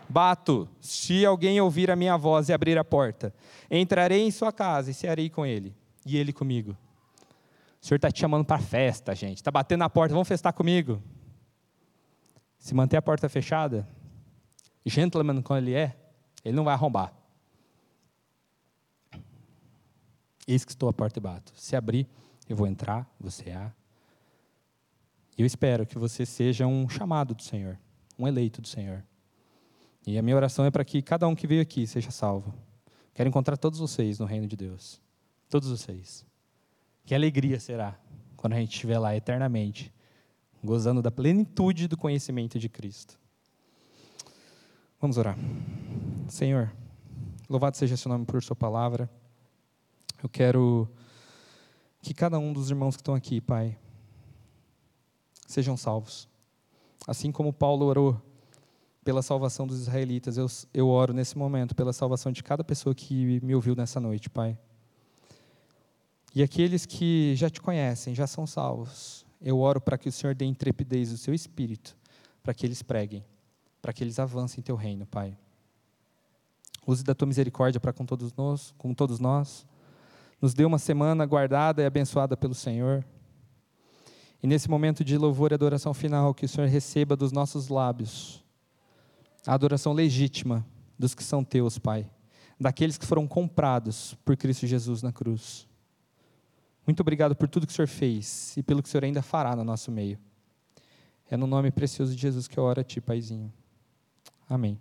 Speaker 1: bato. Se alguém ouvir a minha voz e abrir a porta, entrarei em sua casa e cearei com ele, e ele comigo. O Senhor está te chamando para festa, gente. Está batendo na porta, vamos festar comigo. Se manter a porta fechada, gentleman como ele é, ele não vai arrombar. Eis que estou à porta e bato. Se abrir, eu vou entrar, você há. E eu espero que você seja um chamado do Senhor, um eleito do Senhor. E a minha oração é para que cada um que veio aqui seja salvo. Quero encontrar todos vocês no reino de Deus. Todos vocês. Que alegria será quando a gente estiver lá eternamente, gozando da plenitude do conhecimento de Cristo. Vamos orar. Senhor, louvado seja seu nome por Sua palavra. Eu quero que cada um dos irmãos que estão aqui, Pai, sejam salvos. Assim como Paulo orou pela salvação dos israelitas, eu, eu oro nesse momento pela salvação de cada pessoa que me ouviu nessa noite, Pai. E aqueles que já te conhecem, já são salvos, eu oro para que o Senhor dê intrepidez do seu espírito, para que eles preguem, para que eles avancem em teu reino, Pai. Use da tua misericórdia para com todos nós, com todos nós. Nos dê uma semana guardada e abençoada pelo Senhor. E nesse momento de louvor e adoração final, que o Senhor receba dos nossos lábios a adoração legítima dos que são teus, Pai, daqueles que foram comprados por Cristo Jesus na cruz. Muito obrigado por tudo que o Senhor fez e pelo que o Senhor ainda fará no nosso meio. É no nome precioso de Jesus que eu oro a Ti, Paizinho. Amém.